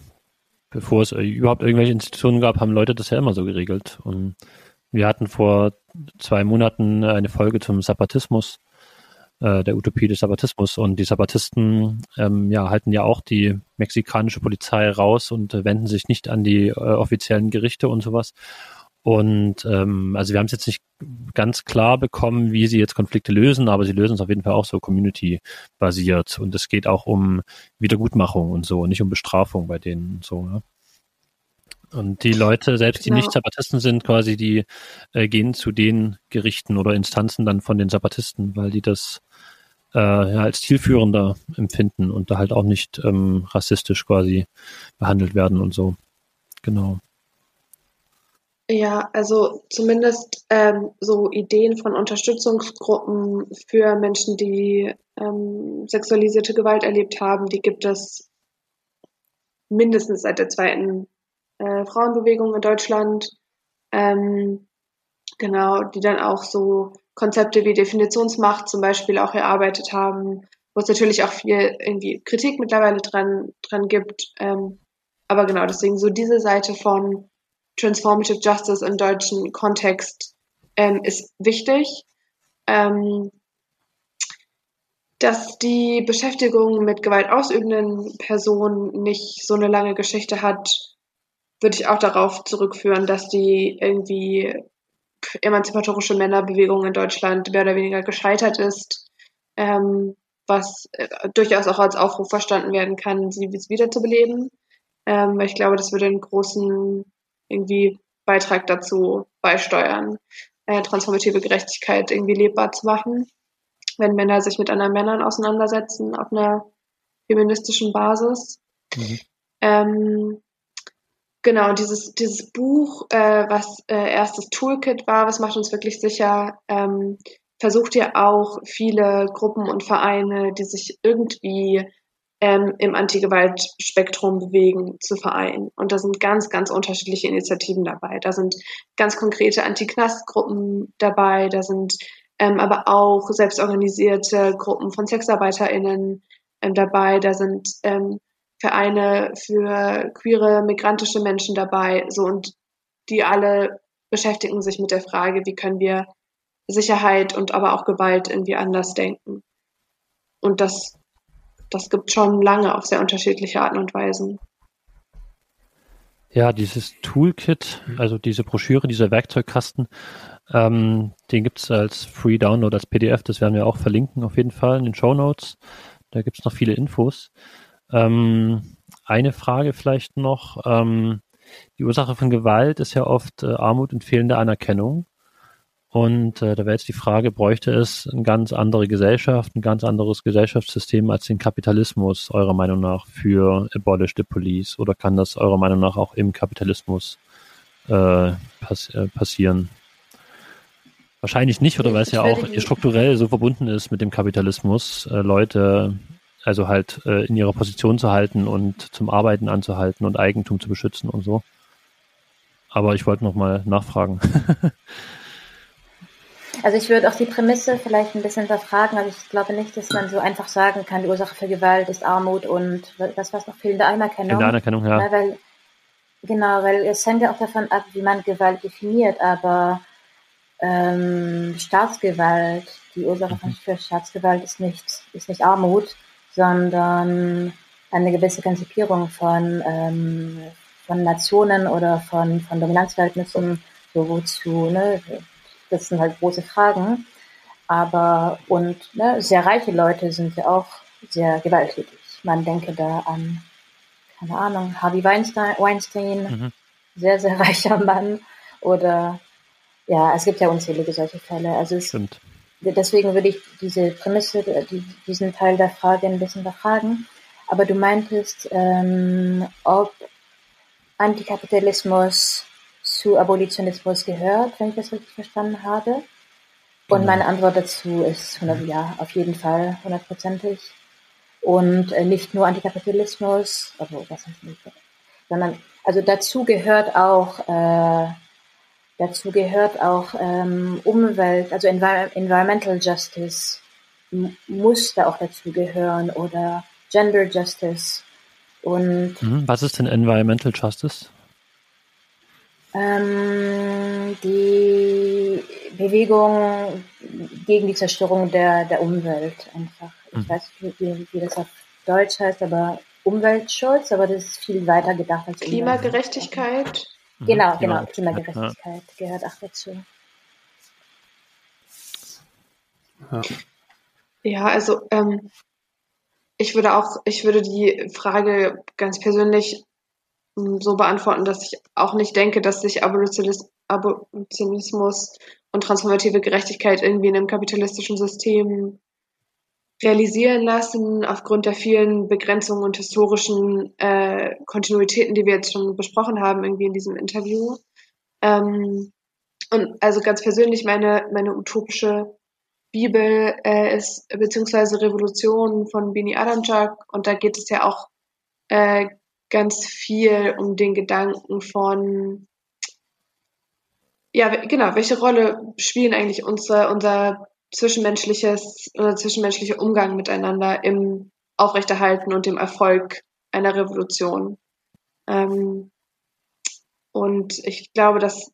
bevor es überhaupt irgendwelche Institutionen gab, haben Leute das ja immer so geregelt. Und wir hatten vor zwei Monaten eine Folge zum Zapatismus äh, der Utopie des Sabbatismus. Und die Sabbatisten ähm, ja, halten ja auch die mexikanische Polizei raus und äh, wenden sich nicht an die äh, offiziellen Gerichte und sowas. Und ähm, also wir haben es jetzt nicht ganz klar bekommen, wie sie jetzt Konflikte lösen, aber sie lösen es auf jeden Fall auch so community-basiert. Und es geht auch um Wiedergutmachung und so, nicht um Bestrafung bei denen und so. Ja. Und die Leute, selbst die genau. nicht Sabbatisten sind, quasi, die äh, gehen zu den Gerichten oder Instanzen dann von den Sabbatisten, weil die das äh, ja, als zielführender empfinden und da halt auch nicht ähm, rassistisch quasi behandelt werden und so. Genau. Ja, also zumindest ähm, so Ideen von Unterstützungsgruppen für Menschen, die ähm, sexualisierte Gewalt erlebt haben, die gibt es mindestens seit der zweiten äh, Frauenbewegung in Deutschland. Ähm, genau, die dann auch so Konzepte wie Definitionsmacht zum Beispiel auch erarbeitet haben, wo es natürlich auch viel irgendwie Kritik mittlerweile dran, dran gibt. Ähm, aber genau, deswegen so diese Seite von Transformative Justice im deutschen Kontext ähm, ist wichtig. Ähm, dass die Beschäftigung mit gewaltausübenden Personen nicht so eine lange Geschichte hat, würde ich auch darauf zurückführen, dass die irgendwie emanzipatorische Männerbewegung in Deutschland mehr oder weniger gescheitert ist, ähm, was äh, durchaus auch als Aufruf verstanden werden kann, sie wiederzubeleben. Ähm, ich glaube, das würde einen großen irgendwie Beitrag dazu beisteuern, äh, transformative Gerechtigkeit irgendwie lebbar zu machen, wenn Männer sich mit anderen Männern auseinandersetzen auf einer feministischen Basis. Mhm. Ähm, Genau, dieses, dieses Buch, äh, was äh, erstes Toolkit war, was macht uns wirklich sicher, ähm, versucht ja auch viele Gruppen und Vereine, die sich irgendwie ähm, im Antigewaltspektrum bewegen, zu vereinen. Und da sind ganz, ganz unterschiedliche Initiativen dabei. Da sind ganz konkrete Anti-Knast-Gruppen dabei, da sind ähm, aber auch selbstorganisierte Gruppen von SexarbeiterInnen ähm, dabei, da sind ähm, Vereine für queere, migrantische Menschen dabei, so und die alle beschäftigen sich mit der Frage, wie können wir Sicherheit und aber auch Gewalt irgendwie anders denken. Und das, das gibt schon lange auf sehr unterschiedliche Arten und Weisen. Ja, dieses Toolkit, also diese Broschüre, dieser Werkzeugkasten, ähm, den gibt's als Free Download, als PDF, das werden wir auch verlinken auf jeden Fall in den Show Notes. Da gibt's noch viele Infos. Ähm, eine Frage vielleicht noch. Ähm, die Ursache von Gewalt ist ja oft äh, Armut und fehlende Anerkennung. Und äh, da wäre jetzt die Frage, bräuchte es eine ganz andere Gesellschaft, ein ganz anderes Gesellschaftssystem als den Kapitalismus, eurer Meinung nach, für Abolish the Police? Oder kann das eurer Meinung nach auch im Kapitalismus äh, pass äh, passieren? Wahrscheinlich nicht, oder weil es ja auch strukturell so verbunden ist mit dem Kapitalismus, äh, Leute also halt äh, in ihrer Position zu halten und zum Arbeiten anzuhalten und Eigentum zu beschützen und so. Aber ich wollte noch mal nachfragen. <laughs> also ich würde auch die Prämisse vielleicht ein bisschen hinterfragen. Also ich glaube nicht, dass man so einfach sagen kann, die Ursache für Gewalt ist Armut und was was noch fehlende Anerkennung. Fehlende Anerkennung, ja. Weil, genau, weil es hängt ja auch davon ab, wie man Gewalt definiert, aber ähm, Staatsgewalt die Ursache von für Staatsgewalt ist nicht, ist nicht Armut, sondern eine gewisse Konzipierung von, ähm, von Nationen oder von, von Dominanzverhältnissen, so wozu, ne, das sind halt große Fragen. Aber, und ne, sehr reiche Leute sind ja auch sehr gewalttätig. Man denke da an, keine Ahnung, Harvey Weinstein, Weinstein mhm. sehr, sehr <laughs> reicher Mann. Oder, ja, es gibt ja unzählige solche Fälle. Also es, Stimmt. Deswegen würde ich diese Prämisse, die, diesen Teil der Frage ein bisschen befragen. Aber du meintest, ähm, ob Antikapitalismus zu Abolitionismus gehört, wenn ich das richtig verstanden habe. Und genau. meine Antwort dazu ist 100, ja, auf jeden Fall, hundertprozentig. Und äh, nicht nur Antikapitalismus, also was heißt nicht, sondern also dazu gehört auch äh, dazu gehört auch ähm, Umwelt, also Envi Environmental Justice muss da auch dazu gehören oder Gender Justice und mhm. was ist denn Environmental Justice? Ähm, die Bewegung gegen die Zerstörung der, der Umwelt einfach. Ich mhm. weiß nicht, wie, wie das auf Deutsch heißt, aber Umweltschutz, aber das ist viel weiter gedacht als Klimagerechtigkeit. Mhm. Genau, genau, Klimagerechtigkeit ja. gehört auch dazu. Ja, ja also ähm, ich würde auch, ich würde die Frage ganz persönlich so beantworten, dass ich auch nicht denke, dass sich Abolitionismus und transformative Gerechtigkeit irgendwie in einem kapitalistischen System realisieren lassen, aufgrund der vielen Begrenzungen und historischen äh, Kontinuitäten, die wir jetzt schon besprochen haben, irgendwie in diesem Interview. Ähm, und also ganz persönlich meine, meine utopische Bibel äh, ist beziehungsweise Revolution von Bini Adamczak und da geht es ja auch äh, ganz viel um den Gedanken von, ja, genau, welche Rolle spielen eigentlich unser, unser zwischenmenschliches, unser zwischenmenschlicher Umgang miteinander im Aufrechterhalten und dem Erfolg einer Revolution. Ähm, und ich glaube, dass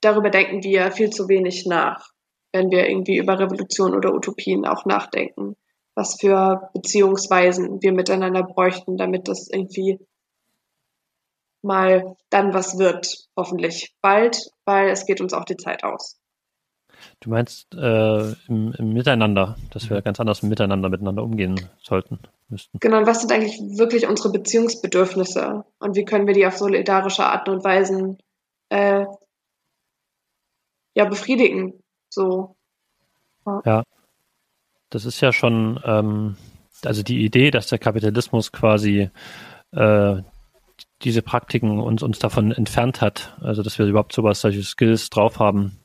darüber denken wir viel zu wenig nach, wenn wir irgendwie über Revolution oder Utopien auch nachdenken was für Beziehungsweisen wir miteinander bräuchten, damit das irgendwie mal dann was wird, hoffentlich bald, weil es geht uns auch die Zeit aus. Du meinst äh, im, im, Miteinander, dass wir ganz anders miteinander miteinander umgehen sollten, müssten. Genau, und was sind eigentlich wirklich unsere Beziehungsbedürfnisse und wie können wir die auf solidarische Arten und Weisen äh, ja befriedigen? So. Ja. ja das ist ja schon, ähm, also die Idee, dass der Kapitalismus quasi äh, diese Praktiken uns, uns davon entfernt hat, also dass wir überhaupt sowas, solche Skills drauf haben,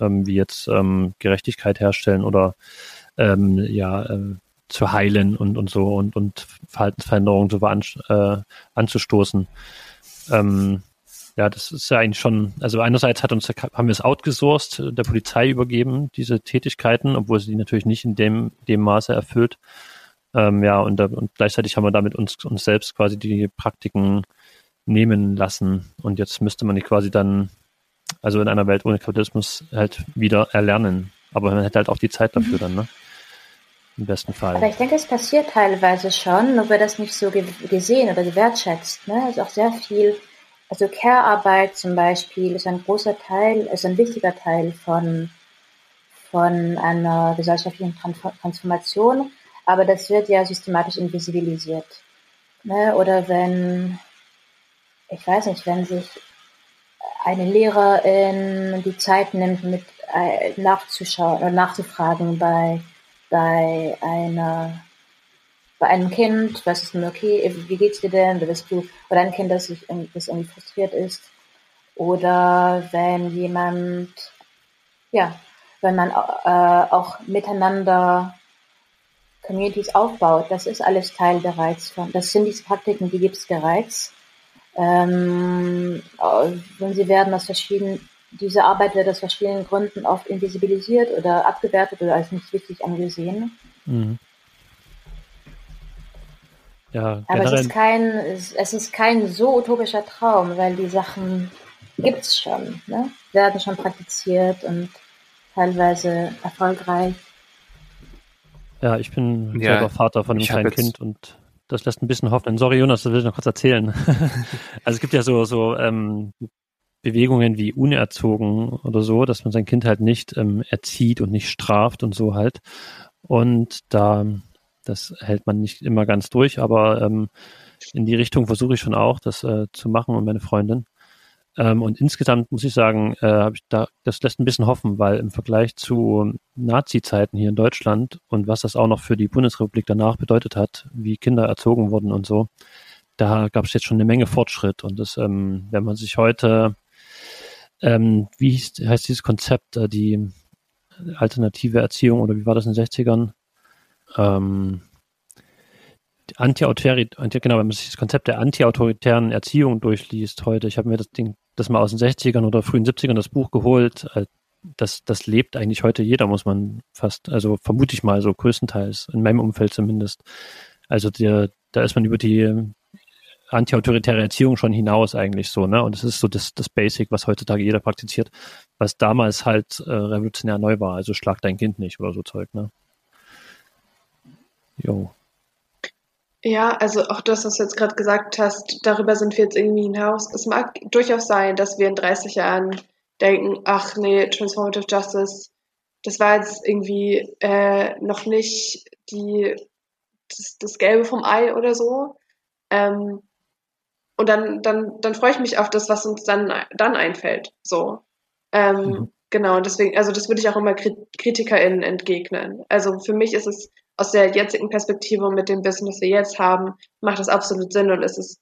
ähm, wie jetzt ähm, Gerechtigkeit herstellen oder ähm, ja, äh, zu heilen und, und so und, und Verhaltensveränderungen so an, äh, anzustoßen. Ähm, ja, das ist ja eigentlich schon, also einerseits hat uns, haben wir es outgesourced, der Polizei übergeben, diese Tätigkeiten, obwohl sie die natürlich nicht in dem, dem Maße erfüllt. Ähm, ja, und, und gleichzeitig haben wir damit uns, uns selbst quasi die Praktiken nehmen lassen. Und jetzt müsste man die quasi dann, also in einer Welt ohne Kapitalismus halt wieder erlernen. Aber man hätte halt auch die Zeit dafür mhm. dann, ne? Im besten Fall. Aber ich denke, es passiert teilweise schon, nur wird das nicht so ge gesehen oder gewertschätzt. Ne? Es ist auch sehr viel also Care-Arbeit zum Beispiel ist ein großer Teil, ist ein wichtiger Teil von, von einer gesellschaftlichen Transformation, aber das wird ja systematisch invisibilisiert. Ne? Oder wenn, ich weiß nicht, wenn sich eine Lehrerin die Zeit nimmt, mit äh, nachzuschauen oder nachzufragen bei, bei einer bei einem Kind, was ist denn okay, wie geht's dir denn, oder bist du, oder ein Kind, das, sich, das irgendwie frustriert ist, oder wenn jemand, ja, wenn man äh, auch miteinander Communities aufbaut, das ist alles Teil bereits von, das sind diese Praktiken, die gibt es bereits. Ähm, und sie werden aus verschiedenen, diese Arbeit wird aus verschiedenen Gründen oft invisibilisiert oder abgewertet oder als nicht wichtig angesehen. Mhm. Ja, Aber es ist kein, es ist kein so utopischer Traum, weil die Sachen gibt's schon, ne? werden schon praktiziert und teilweise erfolgreich. Ja, ich bin Ja, selber Vater von einem kleinen Kind und das lässt ein bisschen hoffen. Sorry, Jonas, das will ich noch kurz erzählen. <laughs> also es gibt ja so, so ähm, Bewegungen wie unerzogen oder so, dass man sein Kind halt nicht ähm, erzieht und nicht straft und so halt. Und da, das hält man nicht immer ganz durch, aber ähm, in die Richtung versuche ich schon auch, das äh, zu machen und meine Freundin. Ähm, und insgesamt muss ich sagen, äh, ich da, das lässt ein bisschen hoffen, weil im Vergleich zu Nazi-Zeiten hier in Deutschland und was das auch noch für die Bundesrepublik danach bedeutet hat, wie Kinder erzogen wurden und so, da gab es jetzt schon eine Menge Fortschritt. Und das, ähm, wenn man sich heute, ähm, wie hieß, heißt dieses Konzept, äh, die alternative Erziehung oder wie war das in den 60ern? Ähm, die Anti-Autorität, anti, genau, wenn man sich das Konzept der anti-autoritären Erziehung durchliest heute, ich habe mir das Ding, das mal aus den 60ern oder frühen 70ern das Buch geholt, äh, das, das lebt eigentlich heute jeder, muss man fast, also vermute ich mal so größtenteils, in meinem Umfeld zumindest. Also der, da ist man über die anti-autoritäre Erziehung schon hinaus eigentlich so, ne? Und es ist so das, das Basic, was heutzutage jeder praktiziert, was damals halt äh, revolutionär neu war. Also schlag dein Kind nicht oder so Zeug, ne? Jo. Ja, also auch das, was du jetzt gerade gesagt hast, darüber sind wir jetzt irgendwie hinaus. Es mag durchaus sein, dass wir in 30 Jahren denken, ach nee, Transformative Justice, das war jetzt irgendwie äh, noch nicht die, das, das Gelbe vom Ei oder so. Ähm, und dann, dann, dann freue ich mich auf das, was uns dann, dann einfällt. So. Ähm, Mhm. Genau, und deswegen, also das würde ich auch immer Krit- KritikerInnen entgegnen. Also für mich ist es aus der jetzigen Perspektive und mit dem Wissen, das wir jetzt haben, macht das absolut Sinn und es ist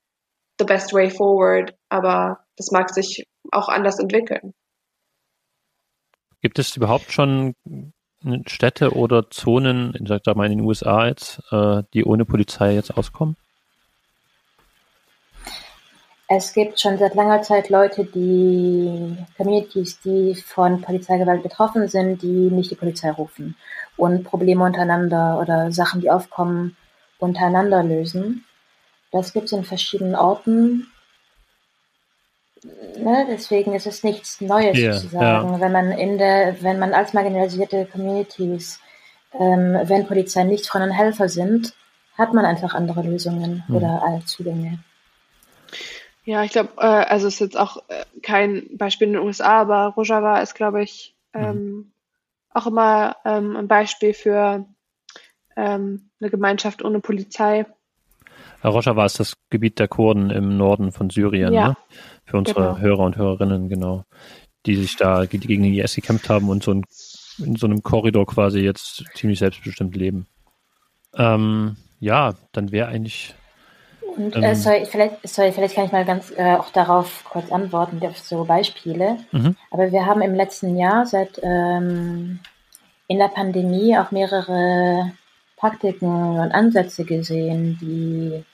the best way forward, aber das mag sich auch anders entwickeln. Gibt es überhaupt schon Städte oder Zonen, ich sag mal in den USA jetzt, äh, die ohne Polizei jetzt auskommen? Es gibt schon seit langer Zeit Leute, die Communities, die von Polizeigewalt betroffen sind, die nicht die Polizei rufen und Probleme untereinander oder Sachen, die aufkommen, untereinander lösen. Das gibt es in verschiedenen Orten. Ne, deswegen ist es nichts Neues Ja, sozusagen, wenn man in der, wenn man als marginalisierte Communities, ähm, wenn Polizei nicht Freunde und Helfer sind, hat man einfach andere Lösungen Mhm. oder Zugänge. Ja, ich glaube, äh, also es ist jetzt auch äh, kein Beispiel in den USA, aber Rojava ist, glaube ich, ähm, auch immer ähm, ein Beispiel für ähm, eine Gemeinschaft ohne Polizei. Rojava ist das Gebiet der Kurden im Norden von Syrien, Ja, ne? Für unsere genau. Hörer und Hörerinnen, genau. Die sich da gegen den IS gekämpft haben und so ein, in so einem Korridor quasi jetzt ziemlich selbstbestimmt leben. Ähm, ja, dann wäre eigentlich Und Ähm. äh, sorry, vielleicht, sorry, vielleicht kann ich mal ganz äh, auch darauf kurz antworten, auf so Beispiele. Mhm. Aber wir haben im letzten Jahr seit ähm, in der Pandemie auch mehrere Praktiken und Ansätze gesehen, die,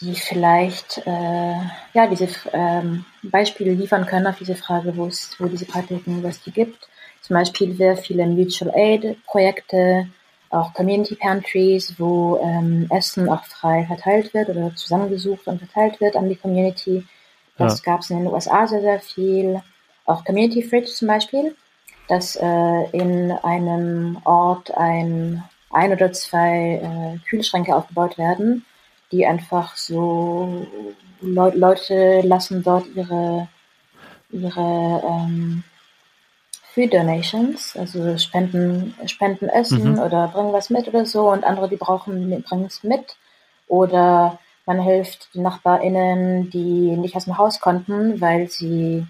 die vielleicht äh, ja diese ähm, Beispiele liefern können auf diese Frage, wo es, wo diese Praktiken, was die gibt. Zum Beispiel sehr viele Mutual Aid Projekte, auch Community Pantries, wo ähm, Essen auch frei verteilt wird oder zusammengesucht und verteilt wird an die Community. Das gab es in den USA sehr, sehr viel. Auch Community Fridge zum Beispiel, dass äh, in einem Ort ein, ein oder zwei äh, Kühlschränke aufgebaut werden, die einfach so Leu Leute lassen dort ihre, ihre ähm, Food Donations, also spenden, spenden Essen Mhm. oder bringen was mit oder so und andere, die brauchen, bringen es mit. Oder man hilft die NachbarInnen, die nicht aus dem Haus konnten, weil sie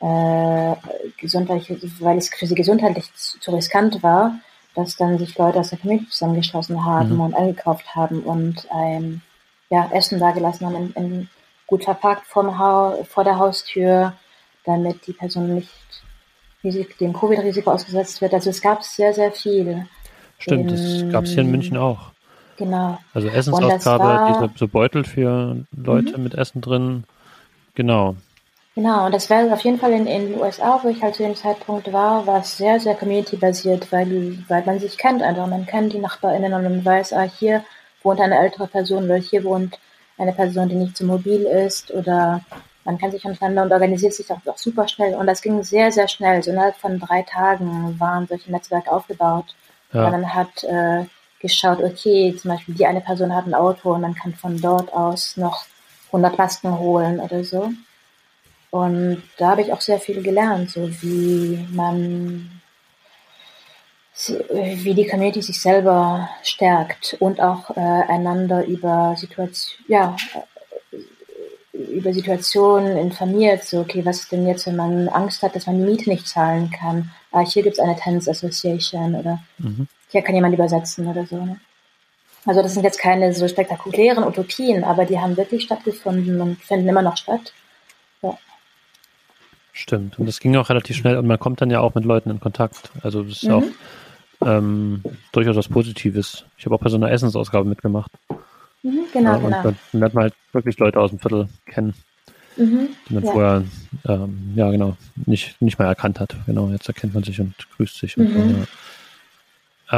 äh, gesundheitlich, weil es für sie gesundheitlich zu, zu riskant war, dass dann sich Leute aus der Community zusammengeschlossen haben Mhm. und eingekauft haben und ein ja, Essen dagelassen haben, in, in, gut verpackt vorm vor der Haustür, damit die Person nicht dem Covid-Risiko ausgesetzt wird. Also es gab sehr, sehr viel. Stimmt, das gab es hier in München auch. Genau. Also Essensausgabe, war- diese so Beutel für Leute mit Essen drin. Genau. Genau, und das wäre auf jeden Fall in, in den USA, wo ich halt zu dem Zeitpunkt war, war es sehr, sehr community-basiert, weil, weil man sich kennt einfach. Man kennt die NachbarInnen und man weiß, ah, hier wohnt eine ältere Person oder hier wohnt eine Person, die nicht so mobil ist oder man kennt sich untereinander und organisiert sich auch, auch super schnell. Und das ging sehr, sehr schnell. So innerhalb von drei Tagen waren solche Netzwerke aufgebaut Ja. Man hat äh, geschaut, okay, zum Beispiel die eine Person hat ein Auto und man kann von dort aus noch 100 Masken holen oder so. Und da habe ich auch sehr viel gelernt, so wie man, wie die Community sich selber stärkt und auch äh, einander über Situation, ja, über Situationen informiert, so, okay, was ist denn jetzt, wenn man Angst hat, dass man die Miete nicht zahlen kann? Ah, hier gibt es eine Tennis Association oder mhm. hier kann jemand übersetzen oder so. Ne? Also das sind jetzt keine so spektakulären Utopien, aber die haben wirklich stattgefunden und finden immer noch statt. Ja. Stimmt. Und das ging auch relativ schnell und man kommt dann ja auch mit Leuten in Kontakt. Also das ist mhm. auch ähm, durchaus was Positives. Ich habe auch bei so einer Essensausgabe mitgemacht. Mhm, genau, ja, und genau. Dann lernt man halt wirklich Leute aus dem Viertel kennen, mhm, die man ja. vorher, ähm, ja genau, nicht, nicht mal erkannt hat. Genau, jetzt erkennt man sich und grüßt sich. Und mhm. so, ja.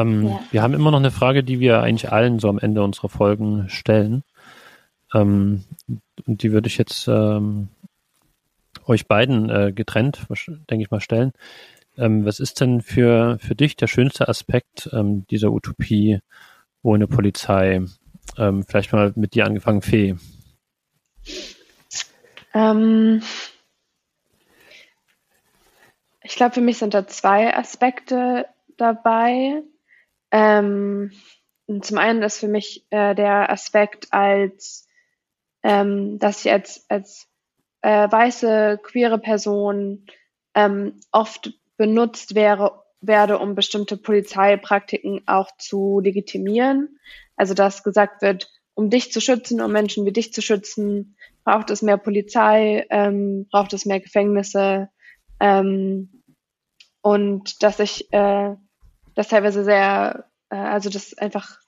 Ähm. Wir haben immer noch eine Frage, die wir eigentlich allen so am Ende unserer Folgen stellen. Ähm, und die würde ich jetzt ähm, euch beiden äh, getrennt, denke ich mal, stellen. Ähm, was ist denn für, für dich der schönste Aspekt ähm, dieser Utopie ohne Polizei? Ähm, vielleicht mal mit dir angefangen, Fee. Ähm, ich glaube, für mich sind da zwei Aspekte dabei. Ähm, zum einen ist für mich äh, der Aspekt als, ähm, dass ich als, als äh, weiße, queere Person ähm, oft benutzt wäre, werde, um bestimmte Polizeipraktiken auch zu legitimieren. Also dass gesagt wird, um dich zu schützen, um Menschen wie dich zu schützen, braucht es mehr Polizei, ähm, braucht es mehr Gefängnisse ähm, und dass ich äh, das teilweise sehr, äh, also das einfach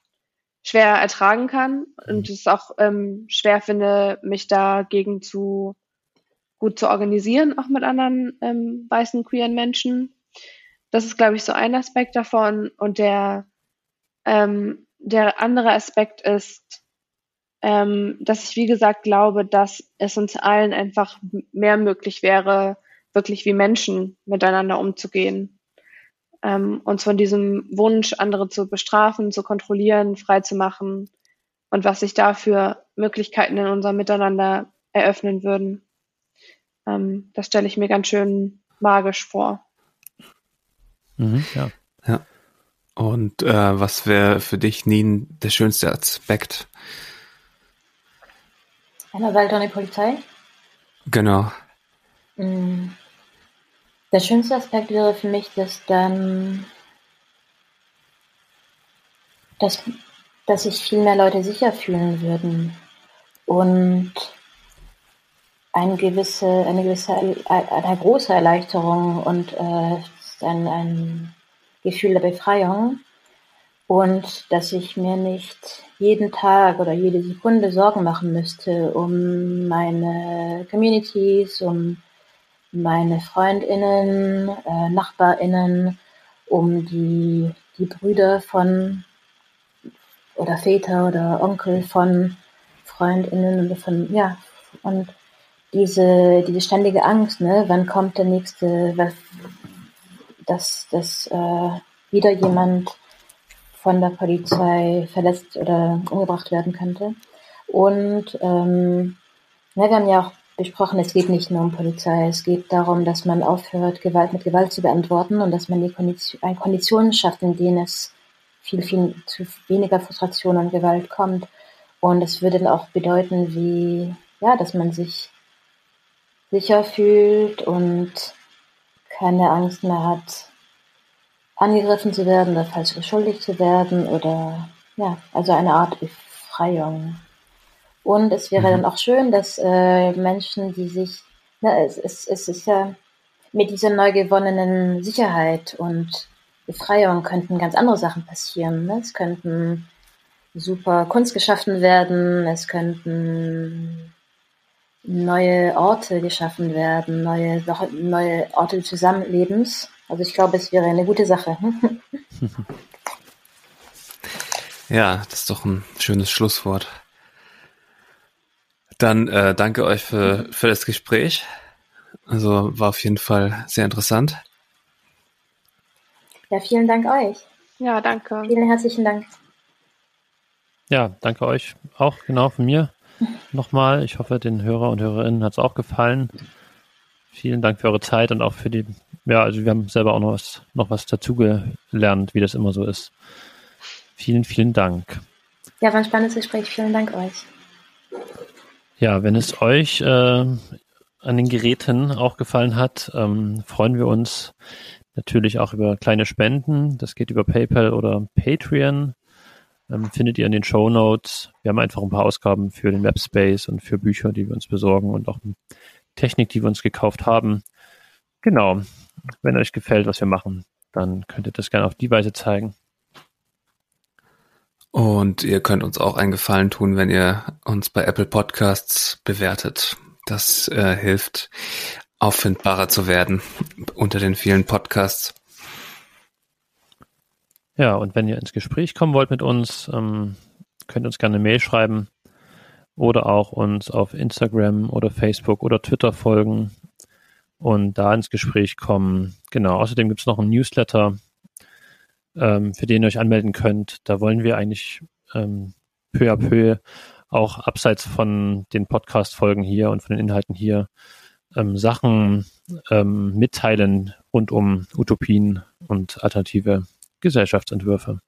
schwer ertragen kann und es auch ähm, schwer finde, mich dagegen zu gut zu organisieren, auch mit anderen ähm, weißen queeren Menschen. Das ist, glaube ich, so ein Aspekt davon. Und der ähm, der andere Aspekt ist, ähm, dass ich, wie gesagt, glaube, dass es uns allen einfach mehr möglich wäre, wirklich wie Menschen miteinander umzugehen. Ähm, uns von diesem Wunsch, andere zu bestrafen, zu kontrollieren, frei zu machen und was sich da für Möglichkeiten in unserem Miteinander eröffnen würden. Ähm, das stelle ich mir ganz schön magisch vor. Mhm, ja. ja. Und äh, was wäre für dich, Nien, der schönste Aspekt? Einer Welt ohne Polizei? Genau. Mm. Der schönste Aspekt wäre für mich, dass dann, dass, dass sich viel mehr Leute sicher fühlen würden und eine gewisse, eine gewisse, eine große Erleichterung und äh, ein, ein Gefühl der Befreiung und dass ich mir nicht jeden Tag oder jede Sekunde Sorgen machen müsste um meine Communities, um meine Freundinnen, äh, Nachbarinnen, um die, die Brüder von oder Väter oder Onkel von Freundinnen oder von, ja, und diese, diese ständige Angst, ne, wann kommt der nächste, dass, dass äh, wieder jemand von der Polizei verletzt oder umgebracht werden könnte. Und ähm, na, wir haben ja auch besprochen, es geht nicht nur um Polizei, es geht darum, dass man aufhört, Gewalt mit Gewalt zu beantworten und dass man die Kondition, eine Kondition schafft, in denen es viel, viel zu weniger Frustration und Gewalt kommt. Und es würde dann auch bedeuten, wie, ja, dass man sich sicher fühlt und keine Angst mehr hat, angegriffen zu werden oder falsch beschuldigt zu werden oder ja, also eine Art Befreiung. Und es wäre mhm. dann auch schön, dass äh, Menschen, die sich, ne, es, es, es ist ja mit dieser neu gewonnenen Sicherheit und Befreiung könnten ganz andere Sachen passieren. Ne? Es könnten super Kunst geschaffen werden, es könnten neue Orte geschaffen werden, neue, neue Orte des Zusammenlebens. Also ich glaube, es wäre eine gute Sache. <laughs> ja, das ist doch ein schönes Schlusswort. Dann äh, danke euch für, für das Gespräch. Also war auf jeden Fall sehr interessant. Ja, vielen Dank euch. Ja, danke. Vielen herzlichen Dank. Ja, danke euch auch genau von mir nochmal. Ich hoffe, den Hörer und Hörerinnen hat es auch gefallen. Vielen Dank für eure Zeit und auch für die, ja, also wir haben selber auch noch was, noch was dazugelernt, wie das immer so ist. Vielen, vielen Dank. Ja, war ein spannendes Gespräch. Vielen Dank euch. Ja, wenn es euch äh, an den Geräten auch gefallen hat, ähm, freuen wir uns natürlich auch über kleine Spenden. Das geht über PayPal oder Patreon. Ähm, findet ihr in den Show Notes. Wir haben einfach ein paar Ausgaben für den Webspace und für Bücher, die wir uns besorgen und auch Technik, die wir uns gekauft haben. Genau. Wenn euch gefällt, was wir machen, dann könnt ihr das gerne auf die Weise zeigen. Und ihr könnt uns auch einen Gefallen tun, wenn ihr uns bei Apple Podcasts bewertet. Das äh, hilft, auffindbarer zu werden unter den vielen Podcasts. Ja, und wenn ihr ins Gespräch kommen wollt mit uns, ähm, könnt ihr uns gerne eine Mail schreiben oder auch uns auf Instagram oder Facebook oder Twitter folgen und da ins Gespräch kommen. Genau, außerdem gibt es noch einen Newsletter, ähm, für den ihr euch anmelden könnt. Da wollen wir eigentlich ähm, peu à peu auch abseits von den Podcast-Folgen hier und von den Inhalten hier ähm, Sachen ähm, mitteilen rund um Utopien und alternative Gesellschaftsentwürfe.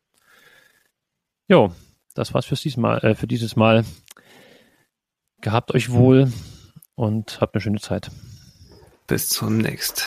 Jo, das war's fürs diesmal, äh, für dieses Mal. Gehabt euch wohl und habt eine schöne Zeit. Bis zum nächsten.